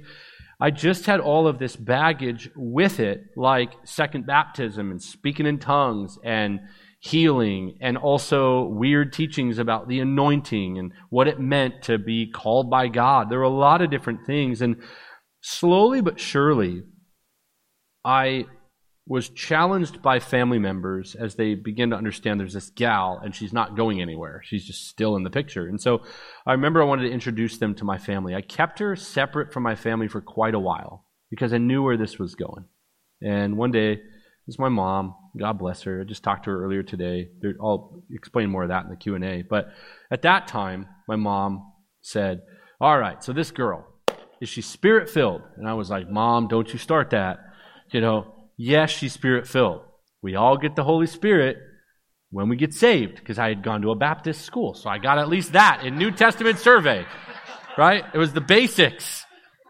I just had all of this baggage with it, like second baptism and speaking in tongues and healing, and also weird teachings about the anointing and what it meant to be called by God. There were a lot of different things. And slowly but surely, I was challenged by family members as they begin to understand there's this gal and she's not going anywhere. She's just still in the picture. And so I remember I wanted to introduce them to my family. I kept her separate from my family for quite a while because I knew where this was going. And one day, this is my mom. God bless her. I just talked to her earlier today. I'll explain more of that in the Q&A. But at that time, my mom said, all right, so this girl, is she spirit-filled? And I was like, Mom, don't you start that. You know, yes, she's spirit filled. We all get the Holy Spirit when we get saved, because I had gone to a Baptist school. So I got at least that in New Testament survey, right? It was the basics.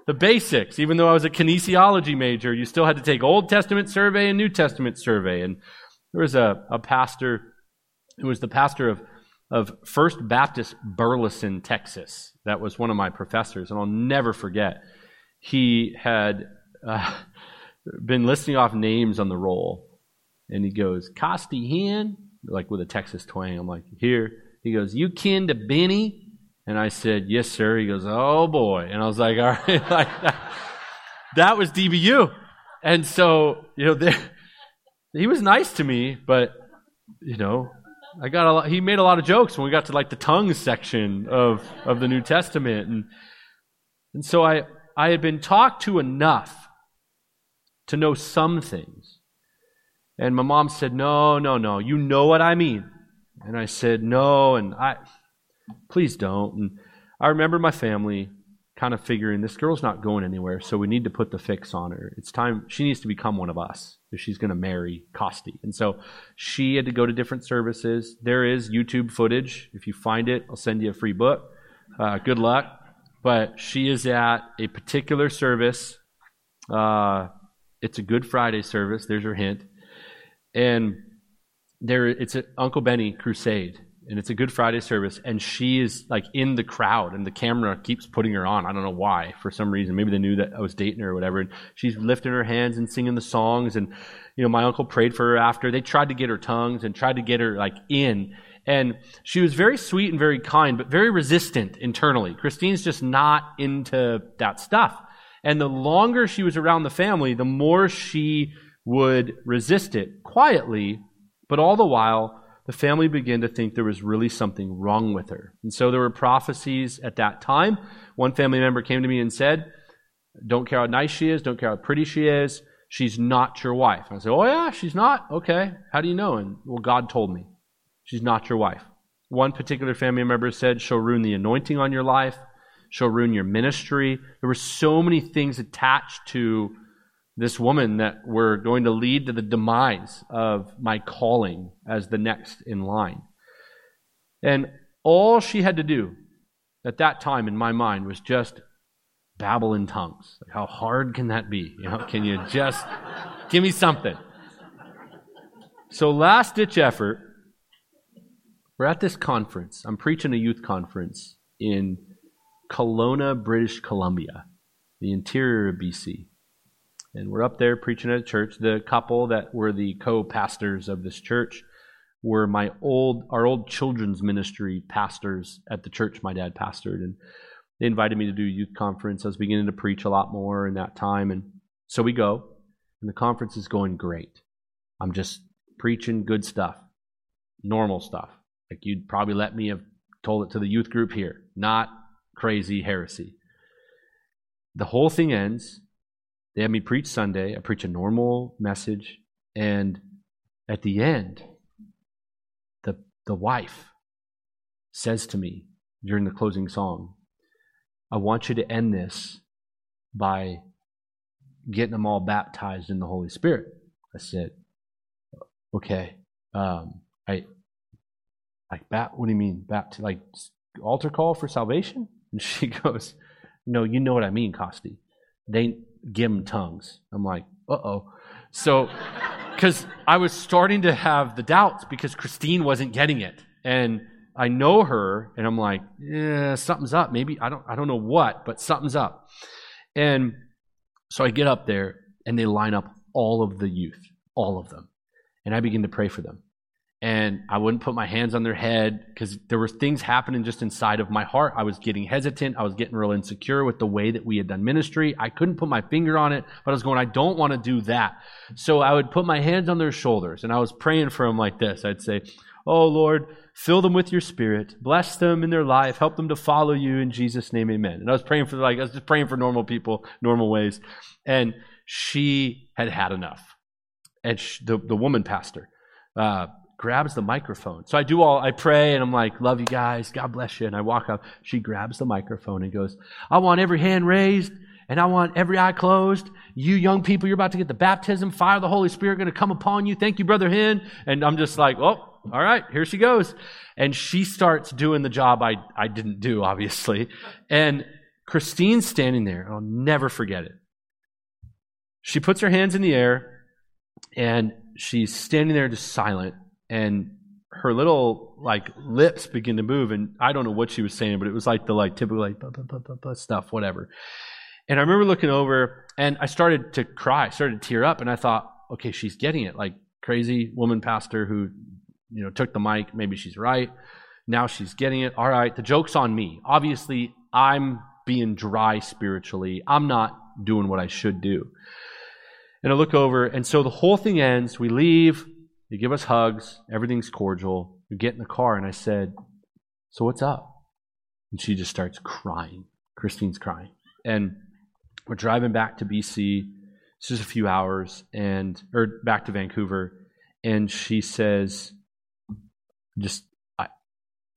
The basics. Even though I was a kinesiology major, you still had to take Old Testament survey and New Testament survey. And there was a, a pastor who was the pastor of, of First Baptist Burleson, Texas. That was one of my professors, and I'll never forget. He had. Uh, been listing off names on the roll. And he goes, Costi Hinn, like with a Texas twang. I'm like, here. He goes, You kin to Benny? And I said, Yes, sir. He goes, Oh boy. And I was like, All right, like that, that was DBU. And so, you know, there, he was nice to me, but, you know, I got a lot, he made a lot of jokes when we got to like the tongues section of, of the New Testament. And, and so I, I had been talked to enough to know some things. And my mom said, No, no, no, you know what I mean. And I said, No, and I, please don't. And I remember my family kind of figuring this girl's not going anywhere, so we need to put the fix on her. It's time, she needs to become one of us if she's going to marry Costi. And so she had to go to different services. There is YouTube footage. If you find it, I'll send you a free book. Uh, good luck. But she is at a particular service. Uh, it's a Good Friday service. There's your hint. And there, it's an Uncle Benny crusade and it's a Good Friday service, and she is like in the crowd, and the camera keeps putting her on. I don't know why, for some reason. Maybe they knew that I was dating her or whatever. And she's lifting her hands and singing the songs, and you know, my uncle prayed for her after. They tried to get her tongues and tried to get her like in, and she was very sweet and very kind, but very resistant internally. Christine's just not into that stuff. And the longer she was around the family, the more she would resist it quietly, but all the while the family began to think there was really something wrong with her. And so there were prophecies at that time. One family member came to me and said, Don't care how nice she is, don't care how pretty she is, she's not your wife. I said, Oh, yeah, she's not? Okay. How do you know? And well, God told me. She's not your wife. One particular family member said, She'll ruin the anointing on your life, she'll ruin your ministry. There were so many things attached to this woman that were going to lead to the demise of my calling as the next in line. And all she had to do at that time in my mind was just babble in tongues. Like how hard can that be? You know, can you just give me something? So last ditch effort, we're at this conference. I'm preaching a youth conference in Kelowna, British Columbia, the interior of BC. And we're up there preaching at a church. The couple that were the co-pastors of this church were my old our old children's ministry pastors at the church my dad pastored and they invited me to do youth conference. I was beginning to preach a lot more in that time and so we go and the conference is going great. I'm just preaching good stuff. Normal stuff. Like you'd probably let me have told it to the youth group here. Not crazy heresy. The whole thing ends they have me preach Sunday. I preach a normal message. And at the end, the, the wife says to me during the closing song, I want you to end this by getting them all baptized in the Holy Spirit. I said, okay. Um, I, like, bat, what do you mean? Bapt, like, altar call for salvation? And she goes, no, you know what I mean, Costi. They, Gim tongues. I'm like, uh oh. So, because I was starting to have the doubts because Christine wasn't getting it. And I know her, and I'm like, yeah, something's up. Maybe, I don't, I don't know what, but something's up. And so I get up there, and they line up all of the youth, all of them. And I begin to pray for them and I wouldn't put my hands on their head because there were things happening just inside of my heart. I was getting hesitant. I was getting real insecure with the way that we had done ministry. I couldn't put my finger on it, but I was going, I don't want to do that. So I would put my hands on their shoulders and I was praying for them like this. I'd say, Oh Lord, fill them with your spirit, bless them in their life, help them to follow you in Jesus' name, amen. And I was praying for like, I was just praying for normal people, normal ways. And she had had enough. And she, the, the woman pastor, uh, grabs the microphone. So I do all, I pray and I'm like, love you guys, God bless you. And I walk up. She grabs the microphone and goes, I want every hand raised and I want every eye closed. You young people, you're about to get the baptism, fire of the Holy Spirit going to come upon you. Thank you, Brother Hinn. And I'm just like, oh, all right, here she goes. And she starts doing the job I, I didn't do, obviously. And Christine's standing there. I'll never forget it. She puts her hands in the air and she's standing there just silent and her little like lips begin to move and i don't know what she was saying but it was like the like typical like stuff whatever and i remember looking over and i started to cry started to tear up and i thought okay she's getting it like crazy woman pastor who you know took the mic maybe she's right Now she's getting it. All right, the joke's on me. Obviously, I'm being dry spiritually. I'm not doing what I should do. And I look over, and so the whole thing ends. We leave. They give us hugs. Everything's cordial. We get in the car, and I said, So what's up? And she just starts crying. Christine's crying. And we're driving back to BC. It's just a few hours, and or back to Vancouver. And she says, just I,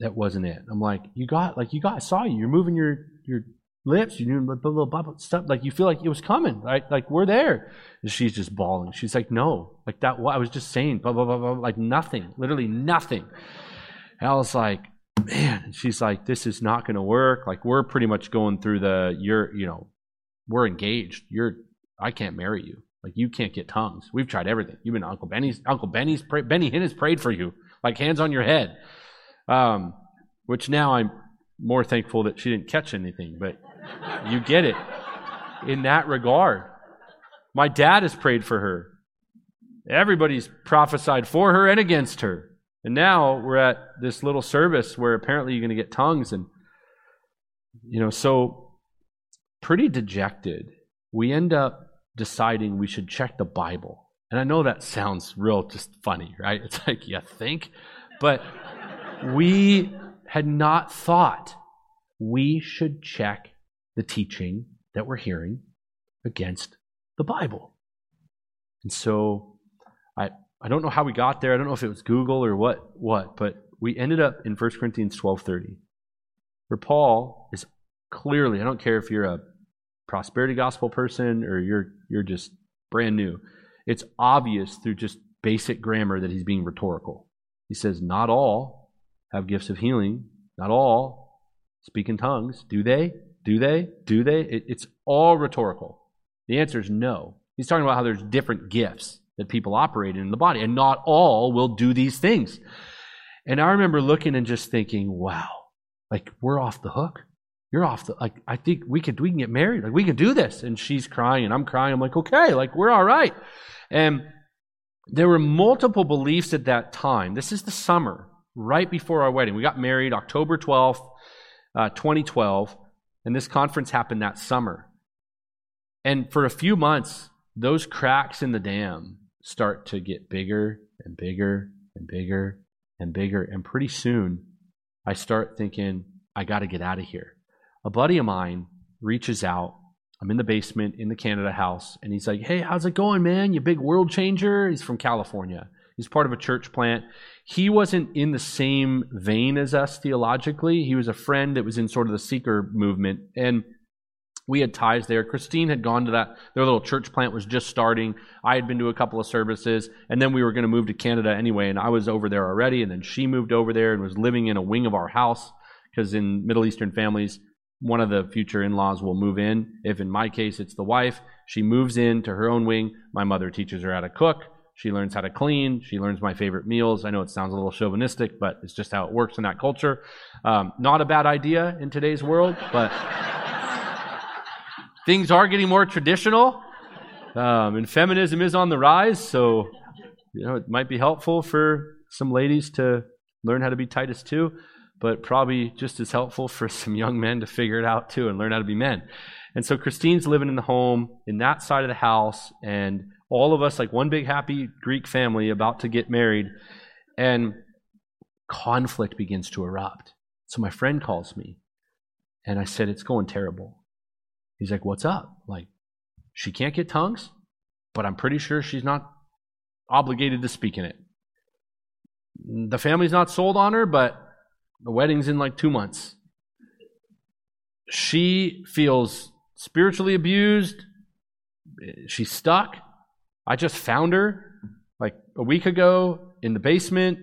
that wasn't it. I'm like, you got like you got I saw you. You're moving your your lips. You're doing the little bubble stuff. Like you feel like it was coming, right? Like we're there. And she's just bawling. She's like, no, like that. What I was just saying, blah blah blah blah. Like nothing, literally nothing. And I was like, man. And she's like, this is not going to work. Like we're pretty much going through the you're you know we're engaged. You're I can't marry you. Like you can't get tongues. We've tried everything. You've been Uncle Benny's Uncle Benny's pray, Benny Hinn has prayed for you, like hands on your head. Um, which now I'm more thankful that she didn't catch anything, but you get it in that regard. My dad has prayed for her. Everybody's prophesied for her and against her. And now we're at this little service where apparently you're going to get tongues and you know, so pretty dejected. We end up deciding we should check the Bible. And I know that sounds real just funny, right? It's like, you think? But we had not thought we should check the teaching that we're hearing against the Bible. And so I I don't know how we got there. I don't know if it was Google or what what, but we ended up in 1 Corinthians 12:30. Where Paul is clearly, I don't care if you're a prosperity gospel person or you're you're just brand new. It's obvious through just basic grammar that he's being rhetorical. He says, Not all have gifts of healing, not all speak in tongues. Do they? Do they? Do they? It, it's all rhetorical. The answer is no. He's talking about how there's different gifts that people operate in the body, and not all will do these things. And I remember looking and just thinking, wow, like we're off the hook you're off the like i think we could we can get married like we can do this and she's crying and i'm crying i'm like okay like we're all right and there were multiple beliefs at that time this is the summer right before our wedding we got married october 12th uh, 2012 and this conference happened that summer and for a few months those cracks in the dam start to get bigger and bigger and bigger and bigger and pretty soon i start thinking i got to get out of here a buddy of mine reaches out. I'm in the basement in the Canada house, and he's like, Hey, how's it going, man? You big world changer? He's from California. He's part of a church plant. He wasn't in the same vein as us theologically. He was a friend that was in sort of the seeker movement. And we had ties there. Christine had gone to that. Their little church plant was just starting. I had been to a couple of services, and then we were going to move to Canada anyway. And I was over there already, and then she moved over there and was living in a wing of our house because in Middle Eastern families, one of the future in laws will move in. If in my case it's the wife, she moves in to her own wing. My mother teaches her how to cook. She learns how to clean. She learns my favorite meals. I know it sounds a little chauvinistic, but it's just how it works in that culture. Um, not a bad idea in today's world, but things are getting more traditional. Um, and feminism is on the rise, so you know it might be helpful for some ladies to learn how to be Titus 2 but probably just as helpful for some young men to figure it out too and learn how to be men. And so Christine's living in the home in that side of the house, and all of us, like one big happy Greek family, about to get married, and conflict begins to erupt. So my friend calls me, and I said, It's going terrible. He's like, What's up? Like, she can't get tongues, but I'm pretty sure she's not obligated to speak in it. The family's not sold on her, but the wedding's in like two months. She feels spiritually abused. She's stuck. I just found her like a week ago in the basement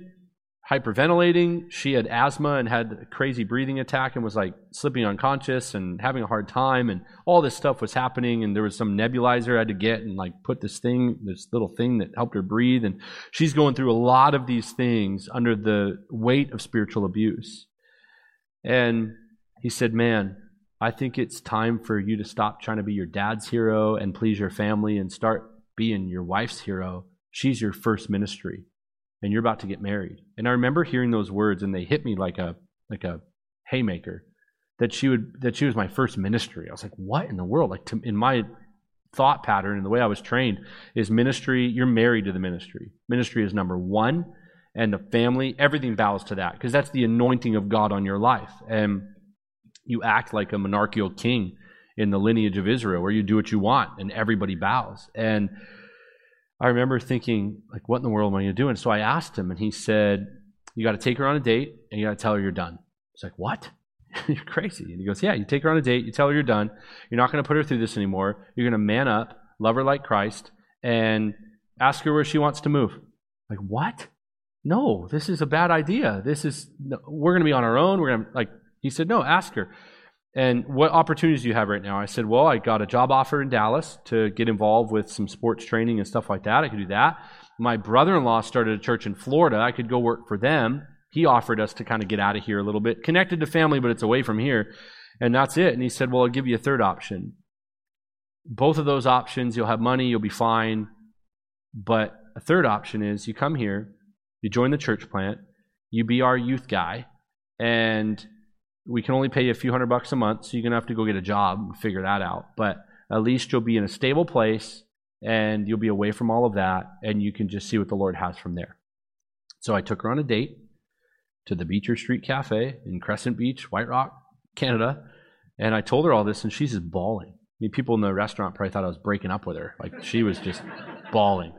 hyperventilating. She had asthma and had a crazy breathing attack and was like slipping unconscious and having a hard time. And all this stuff was happening. And there was some nebulizer I had to get and like put this thing, this little thing that helped her breathe. And she's going through a lot of these things under the weight of spiritual abuse. And he said, Man, I think it's time for you to stop trying to be your dad's hero and please your family and start being your wife's hero. She's your first ministry. and you're about to get married. And I remember hearing those words, and they hit me like a like a haymaker. That she would that she was my first ministry. I was like, what in the world? Like to, in my thought pattern and the way I was trained is ministry. You're married to the ministry. Ministry is number one, and the family. Everything bows to that because that's the anointing of God on your life, and you act like a monarchical king in the lineage of Israel, where you do what you want and everybody bows. And I remember thinking, like, what in the world am I going to do? And so I asked him, and he said, You got to take her on a date and you got to tell her you're done. It's like, What? you're crazy. And he goes, Yeah, you take her on a date, you tell her you're done. You're not going to put her through this anymore. You're going to man up, love her like Christ, and ask her where she wants to move. Like, what? No, this is a bad idea. This is, we're going to be on our own. We're going to, like, he said, No, ask her. And what opportunities do you have right now? I said, Well, I got a job offer in Dallas to get involved with some sports training and stuff like that. I could do that. My brother in law started a church in Florida. I could go work for them. He offered us to kind of get out of here a little bit, connected to family, but it's away from here. And that's it. And he said, Well, I'll give you a third option. Both of those options, you'll have money, you'll be fine. But a third option is you come here, you join the church plant, you be our youth guy, and we can only pay you a few hundred bucks a month, so you're going to have to go get a job and figure that out. But at least you'll be in a stable place and you'll be away from all of that and you can just see what the Lord has from there. So I took her on a date to the Beecher Street Cafe in Crescent Beach, White Rock, Canada. And I told her all this and she's just bawling. I mean, people in the restaurant probably thought I was breaking up with her. Like she was just bawling.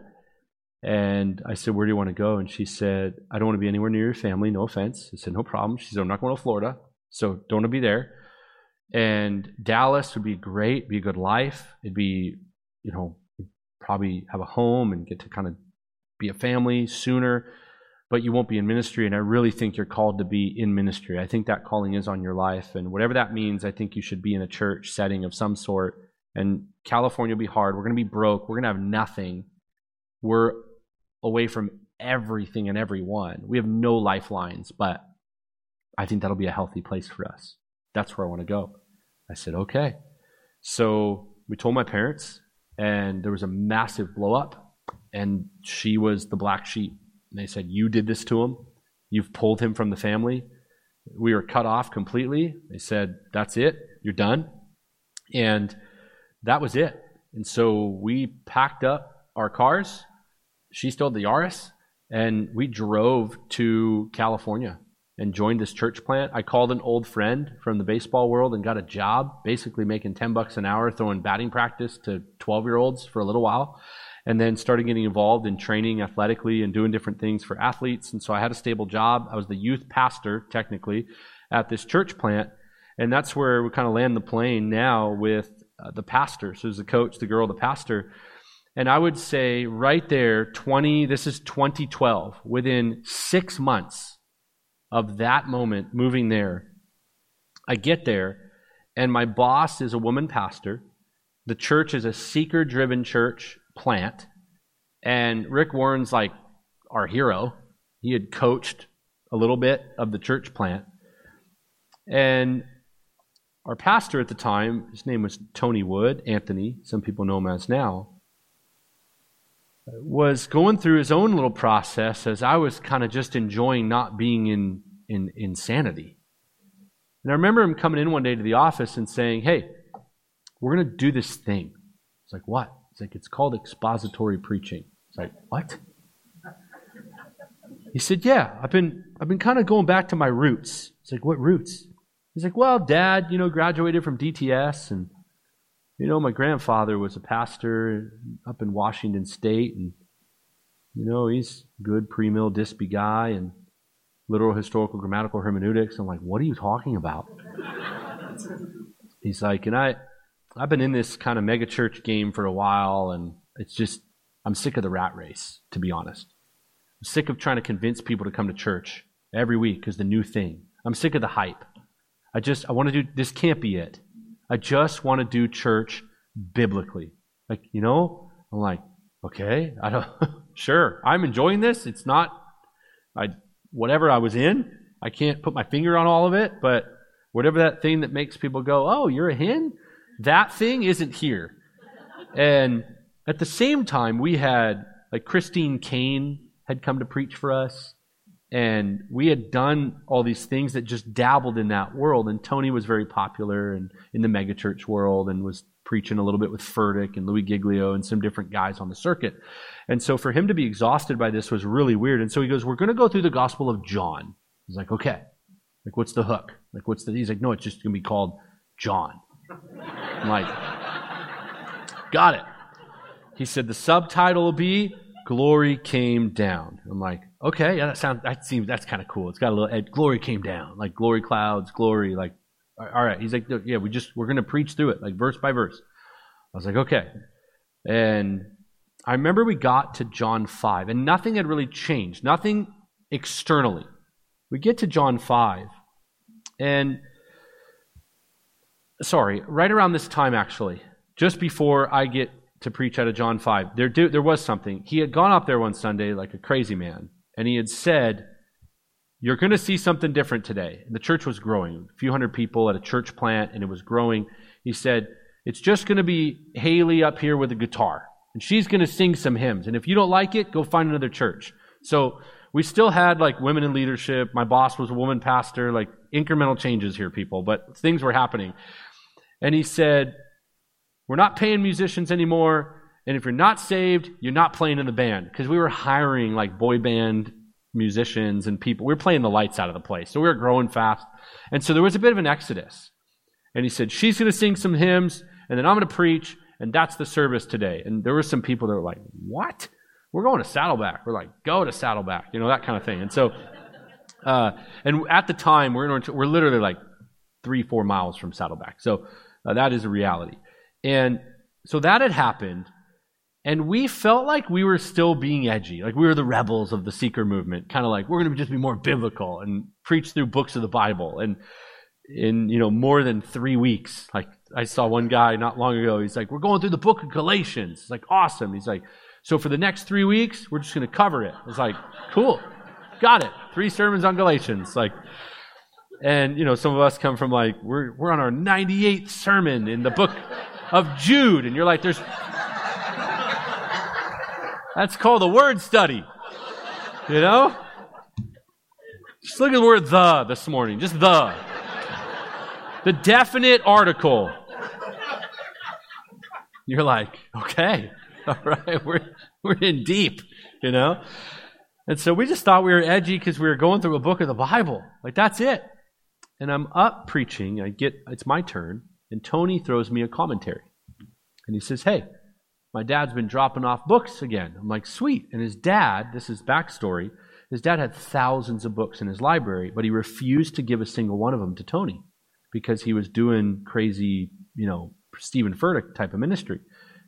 And I said, Where do you want to go? And she said, I don't want to be anywhere near your family. No offense. I said, No problem. She said, I'm not going to Florida. So don't be there. And Dallas would be great, be a good life. It'd be, you know, probably have a home and get to kind of be a family sooner, but you won't be in ministry. And I really think you're called to be in ministry. I think that calling is on your life. And whatever that means, I think you should be in a church setting of some sort. And California will be hard. We're going to be broke. We're going to have nothing. We're away from everything and everyone. We have no lifelines, but I think that'll be a healthy place for us. That's where I want to go. I said, okay. So we told my parents, and there was a massive blow up, and she was the black sheep. And they said, You did this to him. You've pulled him from the family. We were cut off completely. They said, That's it. You're done. And that was it. And so we packed up our cars. She stole the Yaris, and we drove to California and joined this church plant. I called an old friend from the baseball world and got a job, basically making 10 bucks an hour throwing batting practice to 12 year olds for a little while. And then started getting involved in training athletically and doing different things for athletes. And so I had a stable job. I was the youth pastor, technically, at this church plant. And that's where we kind of land the plane now with uh, the pastor. So there's the coach, the girl, the pastor. And I would say right there, 20, this is 2012, within six months, of that moment moving there. I get there, and my boss is a woman pastor. The church is a seeker driven church plant. And Rick Warren's like our hero. He had coached a little bit of the church plant. And our pastor at the time, his name was Tony Wood, Anthony, some people know him as now, was going through his own little process as I was kind of just enjoying not being in, in insanity. And I remember him coming in one day to the office and saying, Hey, we're going to do this thing. It's like, What? It's like, It's called expository preaching. It's like, What? He said, Yeah, I've been, I've been kind of going back to my roots. It's like, What roots? He's like, Well, dad, you know, graduated from DTS and you know, my grandfather was a pastor up in Washington State, and you know, he's good pre-mill dispy guy and literal historical grammatical hermeneutics. I'm like, what are you talking about? He's like, and I I've been in this kind of megachurch game for a while, and it's just I'm sick of the rat race, to be honest. I'm sick of trying to convince people to come to church every week because the new thing. I'm sick of the hype. I just I want to do this can't be it. I just want to do church biblically. Like, you know, I'm like, okay, I don't, sure, I'm enjoying this. It's not, I, whatever I was in, I can't put my finger on all of it, but whatever that thing that makes people go, oh, you're a Hinn, that thing isn't here. And at the same time, we had like Christine Caine had come to preach for us. And we had done all these things that just dabbled in that world. And Tony was very popular and in the megachurch world and was preaching a little bit with Furtick and Louis Giglio and some different guys on the circuit. And so for him to be exhausted by this was really weird. And so he goes, We're going to go through the Gospel of John. He's like, Okay. Like, what's the hook? Like, what's the. He's like, No, it's just going to be called John. I'm like, Got it. He said, The subtitle will be Glory Came Down. I'm like, Okay, yeah, that sounds, that seems, that's kind of cool. It's got a little, Glory Came Down. Like, glory clouds, glory, like, all right. He's like, yeah, we just, we're to preach through it, like verse by verse. I was like, okay. And I remember we got to John 5, and nothing had really changed, nothing externally. We get to John 5, and sorry, right around this time, actually, just before I get to preach out of John 5, there, do, there was something. He had gone up there one Sunday like a crazy man, and he had said, You're going to see something different today. And the church was growing, a few hundred people at a church plant, and it was growing. He said, It's just going to be Haley up here with a guitar and she's going to sing some hymns. And if you don't like it, go find another church. So we still had like women in leadership. My boss was a woman pastor, like incremental changes here, people, but things were happening. And he said, We're not paying musicians anymore. And if you're not saved, you're not playing in the band. Because we were hiring like boy band musicians and people. We were playing the lights out of the place. So we were growing fast. And so there was a bit of an exodus. And he said, She's going to sing some hymns, and then I'm going to preach, and that's the service today. And there were some people that were like, What? We're going to Saddleback. We're like, Go to Saddleback, you know, that kind of thing. And so, uh, and at the time, we're, in, we're literally like three, four miles from Saddleback. So uh, that is a reality. And so that had happened. And we felt like we were still being edgy. Like we were the rebels of the seeker movement. Kind of like, we're going to just be more biblical and preach through books of the Bible. And in, you know, more than three weeks, like I saw one guy not long ago. He's like, "We're going through the book of Galatians." It's like awesome. He's like, "So for the next three weeks, we're just going to cover it." It's like, "Cool, got it." Three sermons on Galatians, like, and you know, some of us come from like we're we're on our 98th sermon in the book of Jude, and you're like, "There's." That's called a word study. You know? Just look at the word the this morning. Just the. The definite article. You're like, okay, all right, we're, we're in deep, you know? And so we just thought we were edgy because we were going through a book of the Bible. Like, that's it. And I'm up preaching. I get, it's my turn. And Tony throws me a commentary. And he says, hey, my dad's been dropping off books again. I'm like, sweet. And his dad, this is backstory, his dad had thousands of books in his library, but he refused to give a single one of them to Tony because he was doing crazy, you know, Steven Furtick type of ministry.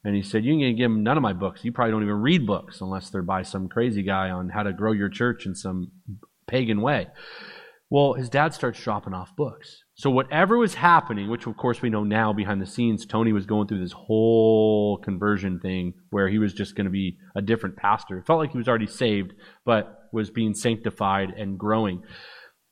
And he said, You can give him none of my books. You probably don't even read books unless they're by some crazy guy on how to grow your church in some pagan way. Well, his dad starts dropping off books. So whatever was happening, which of course we know now behind the scenes, Tony was going through this whole conversion thing where he was just going to be a different pastor. It felt like he was already saved, but was being sanctified and growing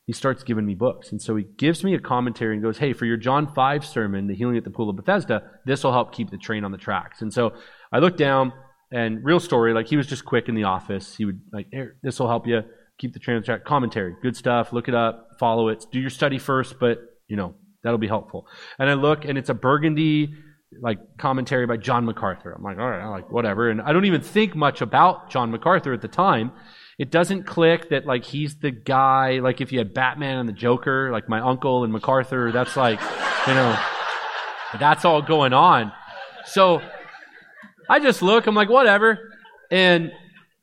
he starts giving me books. And so he gives me a commentary and goes, Hey, for your John 5 sermon, The Healing at the Pool of Bethesda, this will help keep the train on the tracks. And so I look down and real story, like he was just quick in the office. He would like, Here, this will help you keep the train on the track. Commentary, good stuff. Look it up, follow it. Do your study first, but you know, that'll be helpful. And I look and it's a burgundy like commentary by John MacArthur. I'm like, all right, I like whatever. And I don't even think much about John MacArthur at the time. It doesn't click that like he's the guy, like if you had Batman and the Joker, like my uncle and MacArthur, that's like, you know, that's all going on. So I just look, I'm like, whatever. And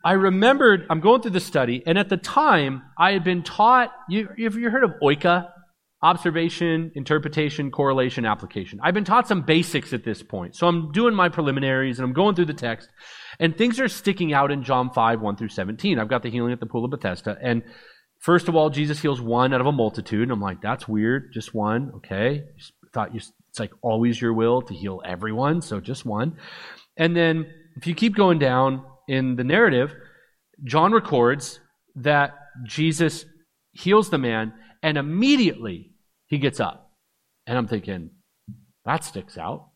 I remembered, I'm going through the study, and at the time, I had been taught, you, have you heard of OICA? Observation, interpretation, correlation, application. I've been taught some basics at this point. So I'm doing my preliminaries and I'm going through the text. And things are sticking out in John 5, 1 through 17. I've got the healing at the pool of Bethesda. And first of all, Jesus heals one out of a multitude. And I'm like, that's weird. Just one. Okay. Thought you, it's like always your will to heal everyone. So just one. And then if you keep going down in the narrative, John records that Jesus heals the man and immediately he gets up. And I'm thinking, that sticks out.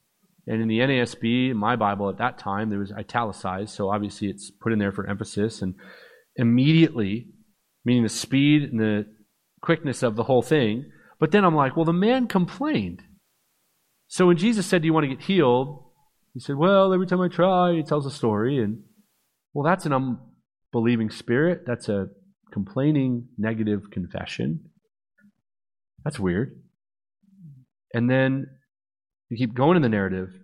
And in the NASB, my Bible at that time, there was italicized, so obviously it's put in there for emphasis. And immediately, meaning the speed and the quickness of the whole thing. But then I'm like, well, the man complained. So when Jesus said, Do you want to get healed? He said, Well, every time I try, he tells a story. And well, that's an unbelieving spirit. That's a complaining, negative confession. That's weird. And then you keep going in the narrative,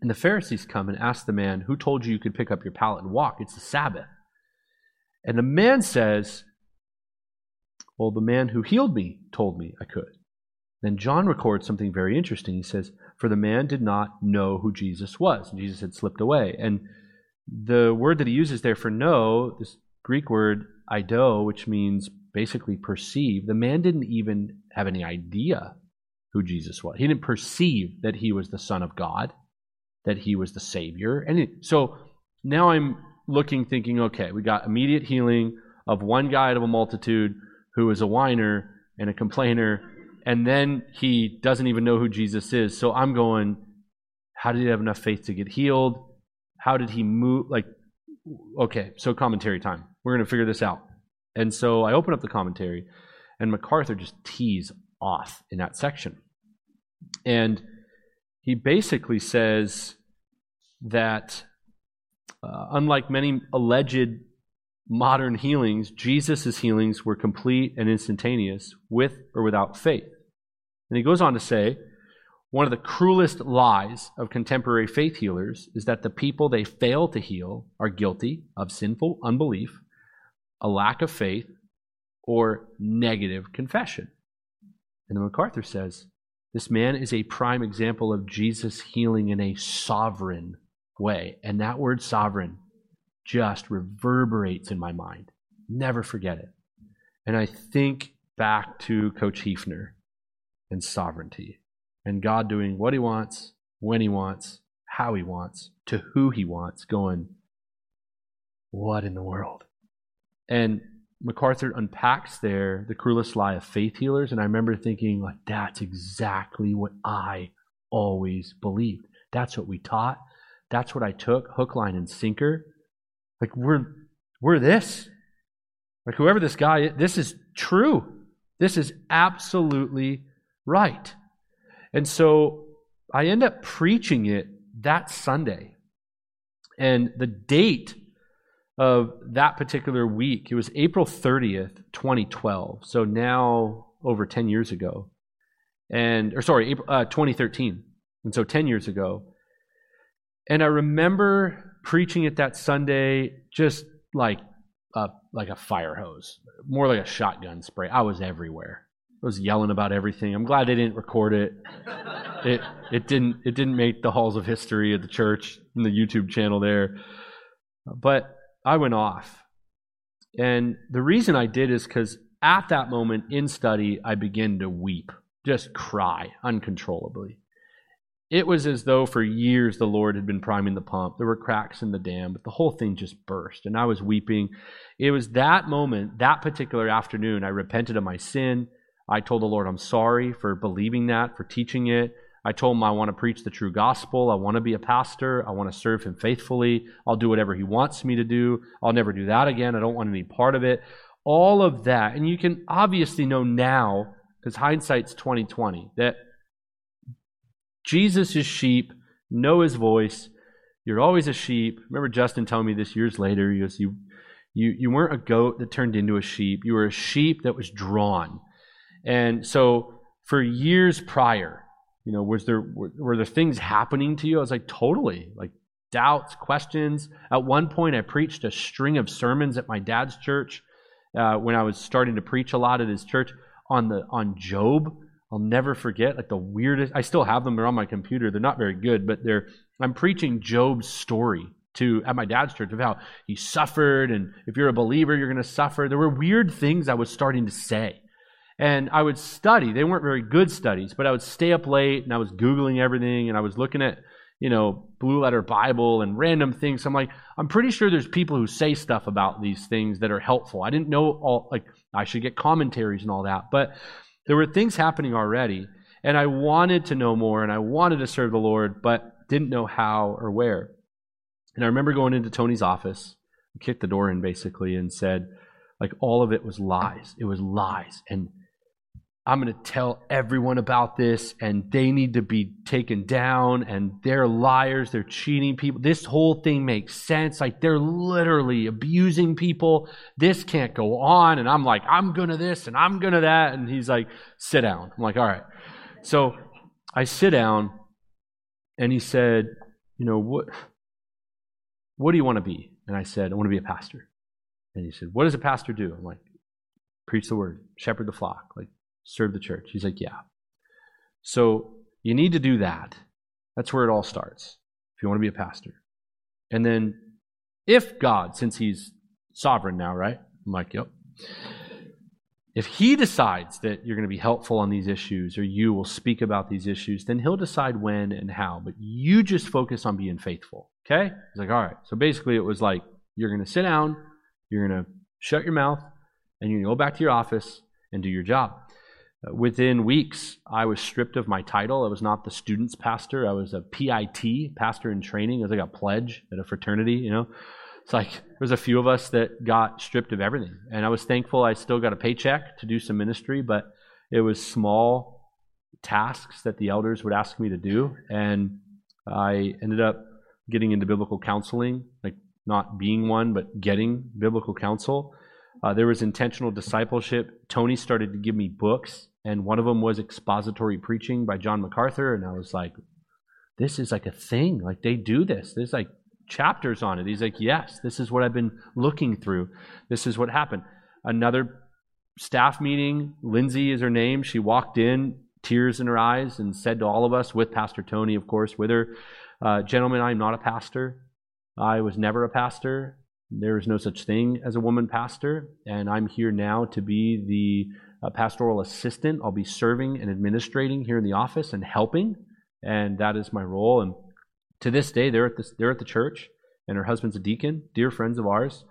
and the Pharisees come and ask the man, Who told you you could pick up your pallet and walk? It's the Sabbath. And the man says, Well, the man who healed me told me I could. Then John records something very interesting. He says, For the man did not know who Jesus was. And Jesus had slipped away. And the word that he uses there for know, this Greek word ido, which means basically perceive, the man didn't even have any idea who Jesus was. He didn't perceive that he was the Son of God, that he was the Savior. And so now I'm looking, thinking, okay, we got immediate healing of one guy out of a multitude who is a whiner and a complainer and then he doesn't even know who Jesus is. So I'm going, how did he have enough faith to get healed? How did he move? Like, okay, so commentary time. We're going to figure this out. And so I open up the commentary, and MacArthur just tees off in that section. And he basically says that, uh, unlike many alleged modern healings, Jesus' healings were complete and instantaneous with or without faith. And he goes on to say, one of the cruelest lies of contemporary faith healers is that the people they fail to heal are guilty of sinful unbelief, a lack of faith, or negative confession. And then MacArthur says, this man is a prime example of Jesus healing in a sovereign way. And that word sovereign just reverberates in my mind. Never forget it. And I think back to Coach Heefner and sovereignty, and God doing what He wants, when He wants, how He wants, to who He wants, going, What in the world? And MacArthur unpacks there the cruelest lie of faith healers, and I remember thinking, like, that's exactly what I always believed. That's what we taught. That's what I took, hook, line, and sinker. Like we're we're this. Like whoever this guy is, this is true. This is absolutely right. And so I end up preaching it that Sunday. And the date of that particular week, it was April 30th, 2012. So now over 10 years ago. And, or sorry, April, uh, 2013. And so 10 years ago. And I remember preaching it that Sunday just like a, like a fire hose, more like a shotgun spray. I was everywhere I was yelling about everything. I'm glad they didn't record it. It it didn't it didn't make the halls of history of the church and the YouTube channel there. But I went off. And the reason I did is because at that moment in study, I began to weep, just cry uncontrollably. It was as though for years the Lord had been priming the pump. There were cracks in the dam, but the whole thing just burst, and I was weeping. It was that moment, that particular afternoon, I repented of my sin. I told the Lord I'm sorry for believing that, for teaching it. I told him I want to preach the true gospel. I want to be a pastor. I want to serve him faithfully. I'll do whatever he wants me to do. I'll never do that again. I don't want any part of it. All of that. And you can obviously know now, because hindsight's 2020, that Jesus is sheep, know his voice. You're always a sheep. Remember Justin telling me this years later. He goes, you, you, you weren't a goat that turned into a sheep. You were a sheep that was drawn. And so for years prior, you know, was there were, were there things happening to you? I was like, totally, like doubts, questions. At one point, I preached a string of sermons at my dad's church uh, when I was starting to preach a lot at his church on the on Job. I'll never forget, like the weirdest. I still have them. They're on my computer. They're not very good, but they're. I'm preaching Job's story to at my dad's church of how he suffered, and if you're a believer, you're going to suffer. There were weird things I was starting to say and I would study. They weren't very good studies, but I would stay up late and I was Googling everything and I was looking at, you know, Blue Letter Bible and random things. I'm like, I'm pretty sure there's people who say stuff about these things that are helpful. I didn't know all, like, I should get commentaries and all that, but there were things happening already. And I wanted to know more and I wanted to serve the Lord, but didn't know how or where. And I remember going into Tony's office kicked the door in basically and said, like, all of it was lies. It was lies. And I'm going to tell everyone about this, and they need to be taken down, and they're liars, they're cheating people. This whole thing makes sense. Like, they're literally abusing people. This can't go on. And I'm like, I'm going to this, and I'm going to that. And he's like, sit down. I'm like, all right. So I sit down, and he said, you know, what, what do you want to be? And I said, I want to be a pastor. And he said, What does a pastor do? I'm like, Preach the word, shepherd the flock. Like, serve the church. He's like, Yeah. So you need to do that. That's where it all starts if you want to be a pastor. And then, if God, since He's sovereign now, right? I'm like, Yep. If He decides that you're going to be helpful on these issues or you will speak about these issues, then He'll decide when and how. But you just focus on being faithful. Okay? He's like, All right. So basically, it was like, You're going to sit down, you're going to shut your mouth, and you're going to go back to your office and do your job. Within weeks, I was stripped of my title. I was not the student's pastor. I was a PIT, pastor in training. It was like a pledge at a fraternity, you know. It's like there was a few of us that got stripped of everything. And I was thankful I still got a paycheck to do some ministry, but it was small tasks that the elders would ask me to do. And I ended up getting into biblical counseling, like not being one, but getting biblical counsel. Uh, there was intentional discipleship. Tony started to give me books, and one of them was expository preaching by John MacArthur. And I was like, this is like a thing. Like they do this. There's like chapters on it. He's like, yes, this is what I've been looking through. This is what happened. Another staff meeting, Lindsay is her name. She walked in, tears in her eyes, and said to all of us, with Pastor Tony, of course, with her, uh, Gentlemen, I'm not a pastor. I was never a pastor. There is no such thing as a woman pastor, and I'm here now to be the uh, pastoral assistant. I'll be serving and administrating here in the office and helping, and that is my role. And to this day, they're at the, they're at the church, and her husband's a deacon, dear friends of ours.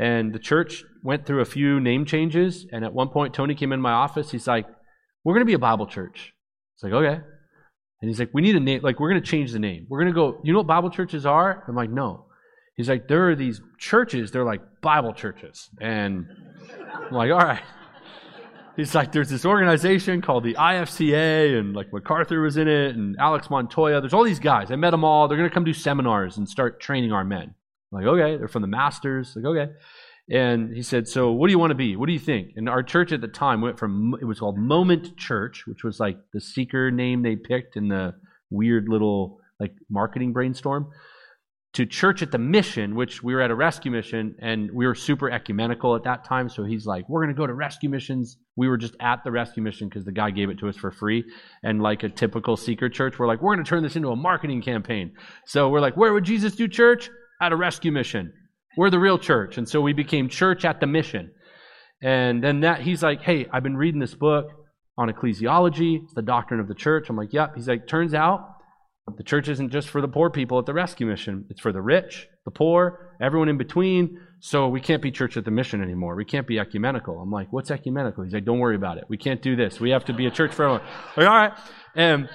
And the church went through a few name changes, and at one point, Tony came in my office. He's like, "We're going to be a Bible church." It's like, okay. And he's like, we need a name. Like, we're going to change the name. We're going to go, you know what Bible churches are? I'm like, no. He's like, there are these churches, they're like Bible churches. And I'm like, all right. He's like, there's this organization called the IFCA, and like MacArthur was in it, and Alex Montoya. There's all these guys. I met them all. They're going to come do seminars and start training our men. I'm like, okay. They're from the Masters. Like, okay. And he said, So, what do you want to be? What do you think? And our church at the time went from, it was called Moment Church, which was like the seeker name they picked in the weird little like marketing brainstorm, to Church at the Mission, which we were at a rescue mission and we were super ecumenical at that time. So he's like, We're going to go to rescue missions. We were just at the rescue mission because the guy gave it to us for free. And like a typical seeker church, we're like, We're going to turn this into a marketing campaign. So we're like, Where would Jesus do church? At a rescue mission. We're the real church. And so we became church at the mission. And then that he's like, hey, I've been reading this book on ecclesiology. The doctrine of the church. I'm like, yep. He's like, turns out the church isn't just for the poor people at the rescue mission. It's for the rich, the poor, everyone in between. So we can't be church at the mission anymore. We can't be ecumenical. I'm like, what's ecumenical? He's like, don't worry about it. We can't do this. We have to be a church for everyone. Like, all right. And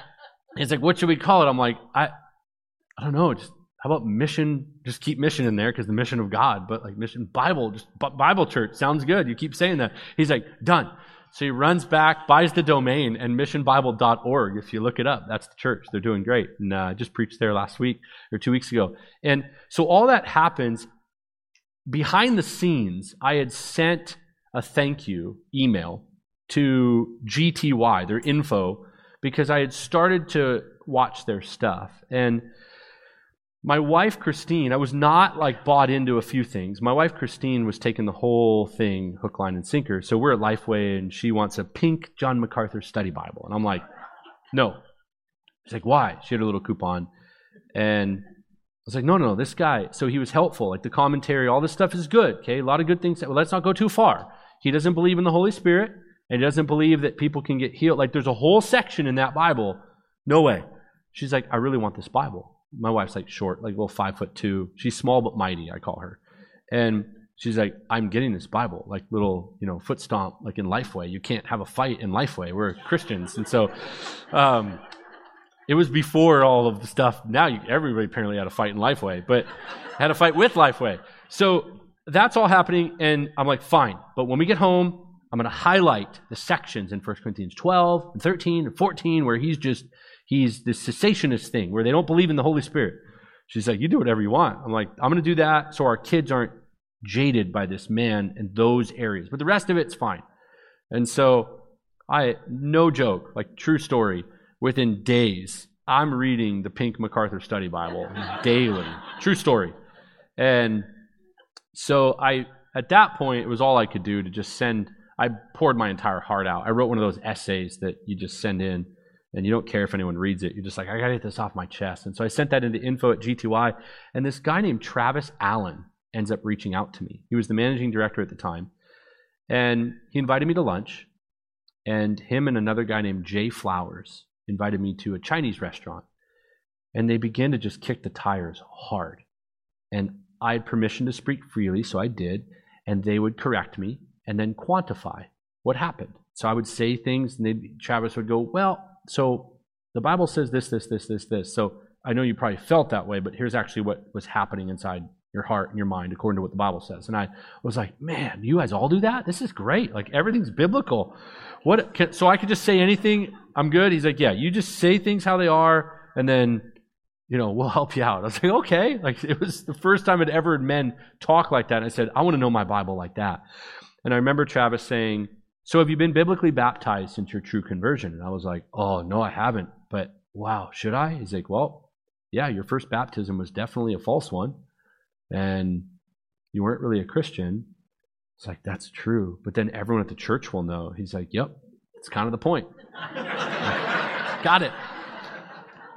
he's like, what should we call it? I'm like, I, I don't know. Just how about mission? Just keep mission in there because the mission of God, but like mission Bible, just Bible church sounds good. You keep saying that. He's like, done. So he runs back, buys the domain, and missionbible.org. If you look it up, that's the church. They're doing great. And uh, just preached there last week or two weeks ago. And so all that happens behind the scenes. I had sent a thank you email to GTY, their info, because I had started to watch their stuff. And my wife, Christine, I was not like bought into a few things. My wife, Christine, was taking the whole thing hook, line, and sinker. So we're at Lifeway and she wants a pink John MacArthur study Bible. And I'm like, no. She's like, why? She had a little coupon. And I was like, no, no, no, this guy. So he was helpful. Like the commentary, all this stuff is good. Okay, a lot of good things. Well, let's not go too far. He doesn't believe in the Holy Spirit and he doesn't believe that people can get healed. Like there's a whole section in that Bible. No way. She's like, I really want this Bible my wife's like short, like a little five foot two. She's small but mighty, I call her. And she's like, I'm getting this Bible, like little, you know, foot stomp, like in Lifeway. You can't have a fight in Lifeway. We're Christians, and so um, it was before all of the stuff. Now you, everybody apparently had a fight in Lifeway, but had a fight with Lifeway. So that's all happening, and I'm like, fine. But when we get home, I'm going to highlight the sections in 1 Corinthians 12 and 13 and 14 where he's just, he's this cessationist thing where they don't believe in the Holy Spirit. She's like, you do whatever you want. I'm like, I'm going to do that so our kids aren't jaded by this man in those areas. But the rest of it's fine. And so I, no joke, like true story, within days, I'm reading the Pink MacArthur Study Bible daily. True story. And so I, at that point, it was all I could do to just send, I poured my entire heart out. I wrote one of those essays that you just send in and you don't care if anyone reads it. You're just like, I gotta get this off my chest. And so I sent that into info at GTY. And this guy named Travis Allen ends up reaching out to me. He was the managing director at the time. And he invited me to lunch. And him and another guy named Jay Flowers invited me to a Chinese restaurant. And they began to just kick the tires hard. And I had permission to speak freely, so I did. And they would correct me and then quantify what happened. So I would say things, and Travis would go, Well, so the Bible says this, this, this, this, this. So I know you probably felt that way, but here's actually what was happening inside your heart and your mind according to what the Bible says. And I was like, man, you guys all do that? This is great. Like everything's biblical. What? Can, so I could just say anything. I'm good. He's like, yeah, you just say things how they are, and then you know we'll help you out. I was like, okay. Like it was the first time I'd ever heard men talk like that. And I said, I want to know my Bible like that. And I remember Travis saying, so have you been biblically baptized since your true conversion? And I was like, oh no, I haven't. But wow, should I? He's like, well, yeah, your first baptism was definitely a false one and you weren't really a Christian. It's like, that's true. But then everyone at the church will know. He's like, yep, it's kind of the point. got it.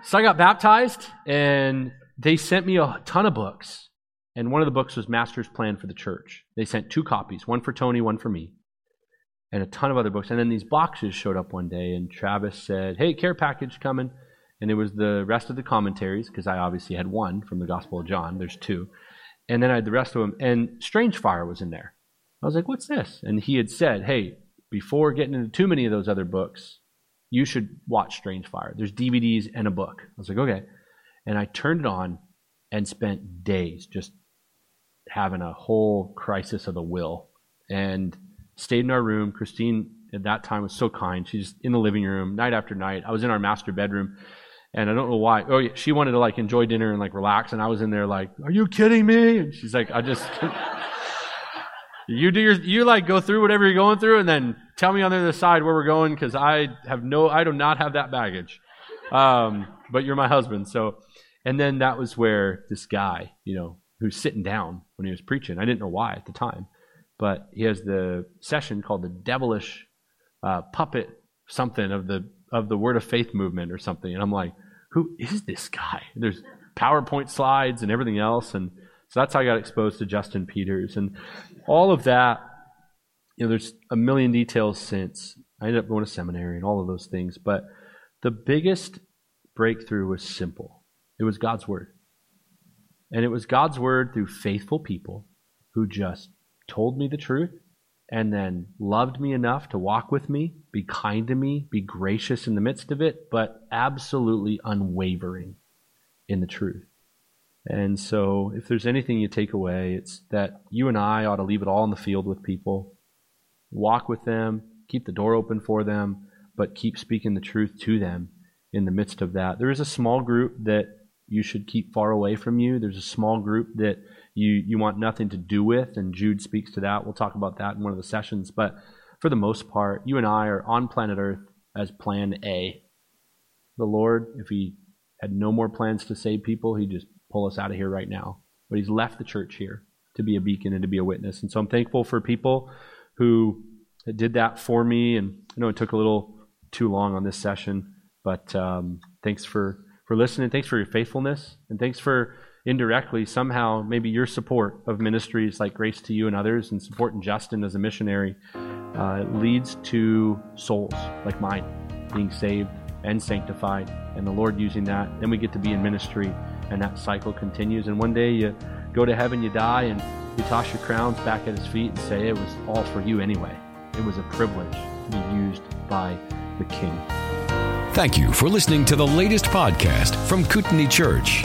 So I got baptized, and they sent me a ton of books. And one of the books was Master's Plan for the Church. They sent two copies, one for Tony, one for me, and a ton of other books. And then these boxes showed up one day, and Travis said, Hey, care package coming. And it was the rest of the commentaries, because I obviously had one from the Gospel of John. There's two and then I had the rest of them. And Strange Fire was in there. I was like, what's this? And he had said, hey, before getting into too many of those other books, you should watch Strange Fire. There's DVDs and a book. I was like, okay. And I turned it on and spent days just having a whole crisis of the will and stayed in our room. Christine at that time was so kind. She's in the living room night after night. I was in our master bedroom and I don't know why. Oh, yeah, she wanted to like enjoy dinner and like relax, and I was in there like, "Are you kidding me?" And she's like, "I just." you do your you like go through whatever you're going through and then tell me on the other side where we're going because i have no i do not have that baggage um, but you're my husband so and then that was where this guy you know who's sitting down when he was preaching i didn't know why at the time but he has the session called the devilish uh, puppet something of the of the word of faith movement or something and i'm like who is this guy? There's PowerPoint slides and everything else. And so that's how I got exposed to Justin Peters. And all of that, you know, there's a million details since. I ended up going to seminary and all of those things. But the biggest breakthrough was simple it was God's Word. And it was God's Word through faithful people who just told me the truth and then loved me enough to walk with me, be kind to me, be gracious in the midst of it, but absolutely unwavering in the truth. And so, if there's anything you take away, it's that you and I ought to leave it all in the field with people, walk with them, keep the door open for them, but keep speaking the truth to them in the midst of that. There is a small group that you should keep far away from you. There's a small group that you, you want nothing to do with, and Jude speaks to that. We'll talk about that in one of the sessions. But for the most part, you and I are on planet Earth as plan A. The Lord, if He had no more plans to save people, He'd just pull us out of here right now. But He's left the church here to be a beacon and to be a witness. And so I'm thankful for people who did that for me. And I know it took a little too long on this session, but um, thanks for, for listening. Thanks for your faithfulness. And thanks for indirectly, somehow, maybe your support of ministries like Grace to You and others, and supporting Justin as a missionary, uh, leads to souls like mine being saved and sanctified, and the Lord using that. Then we get to be in ministry, and that cycle continues. And one day you go to heaven, you die, and you toss your crowns back at His feet and say, It was all for you anyway. It was a privilege to be used by the King. Thank you for listening to the latest podcast from Kootenai Church.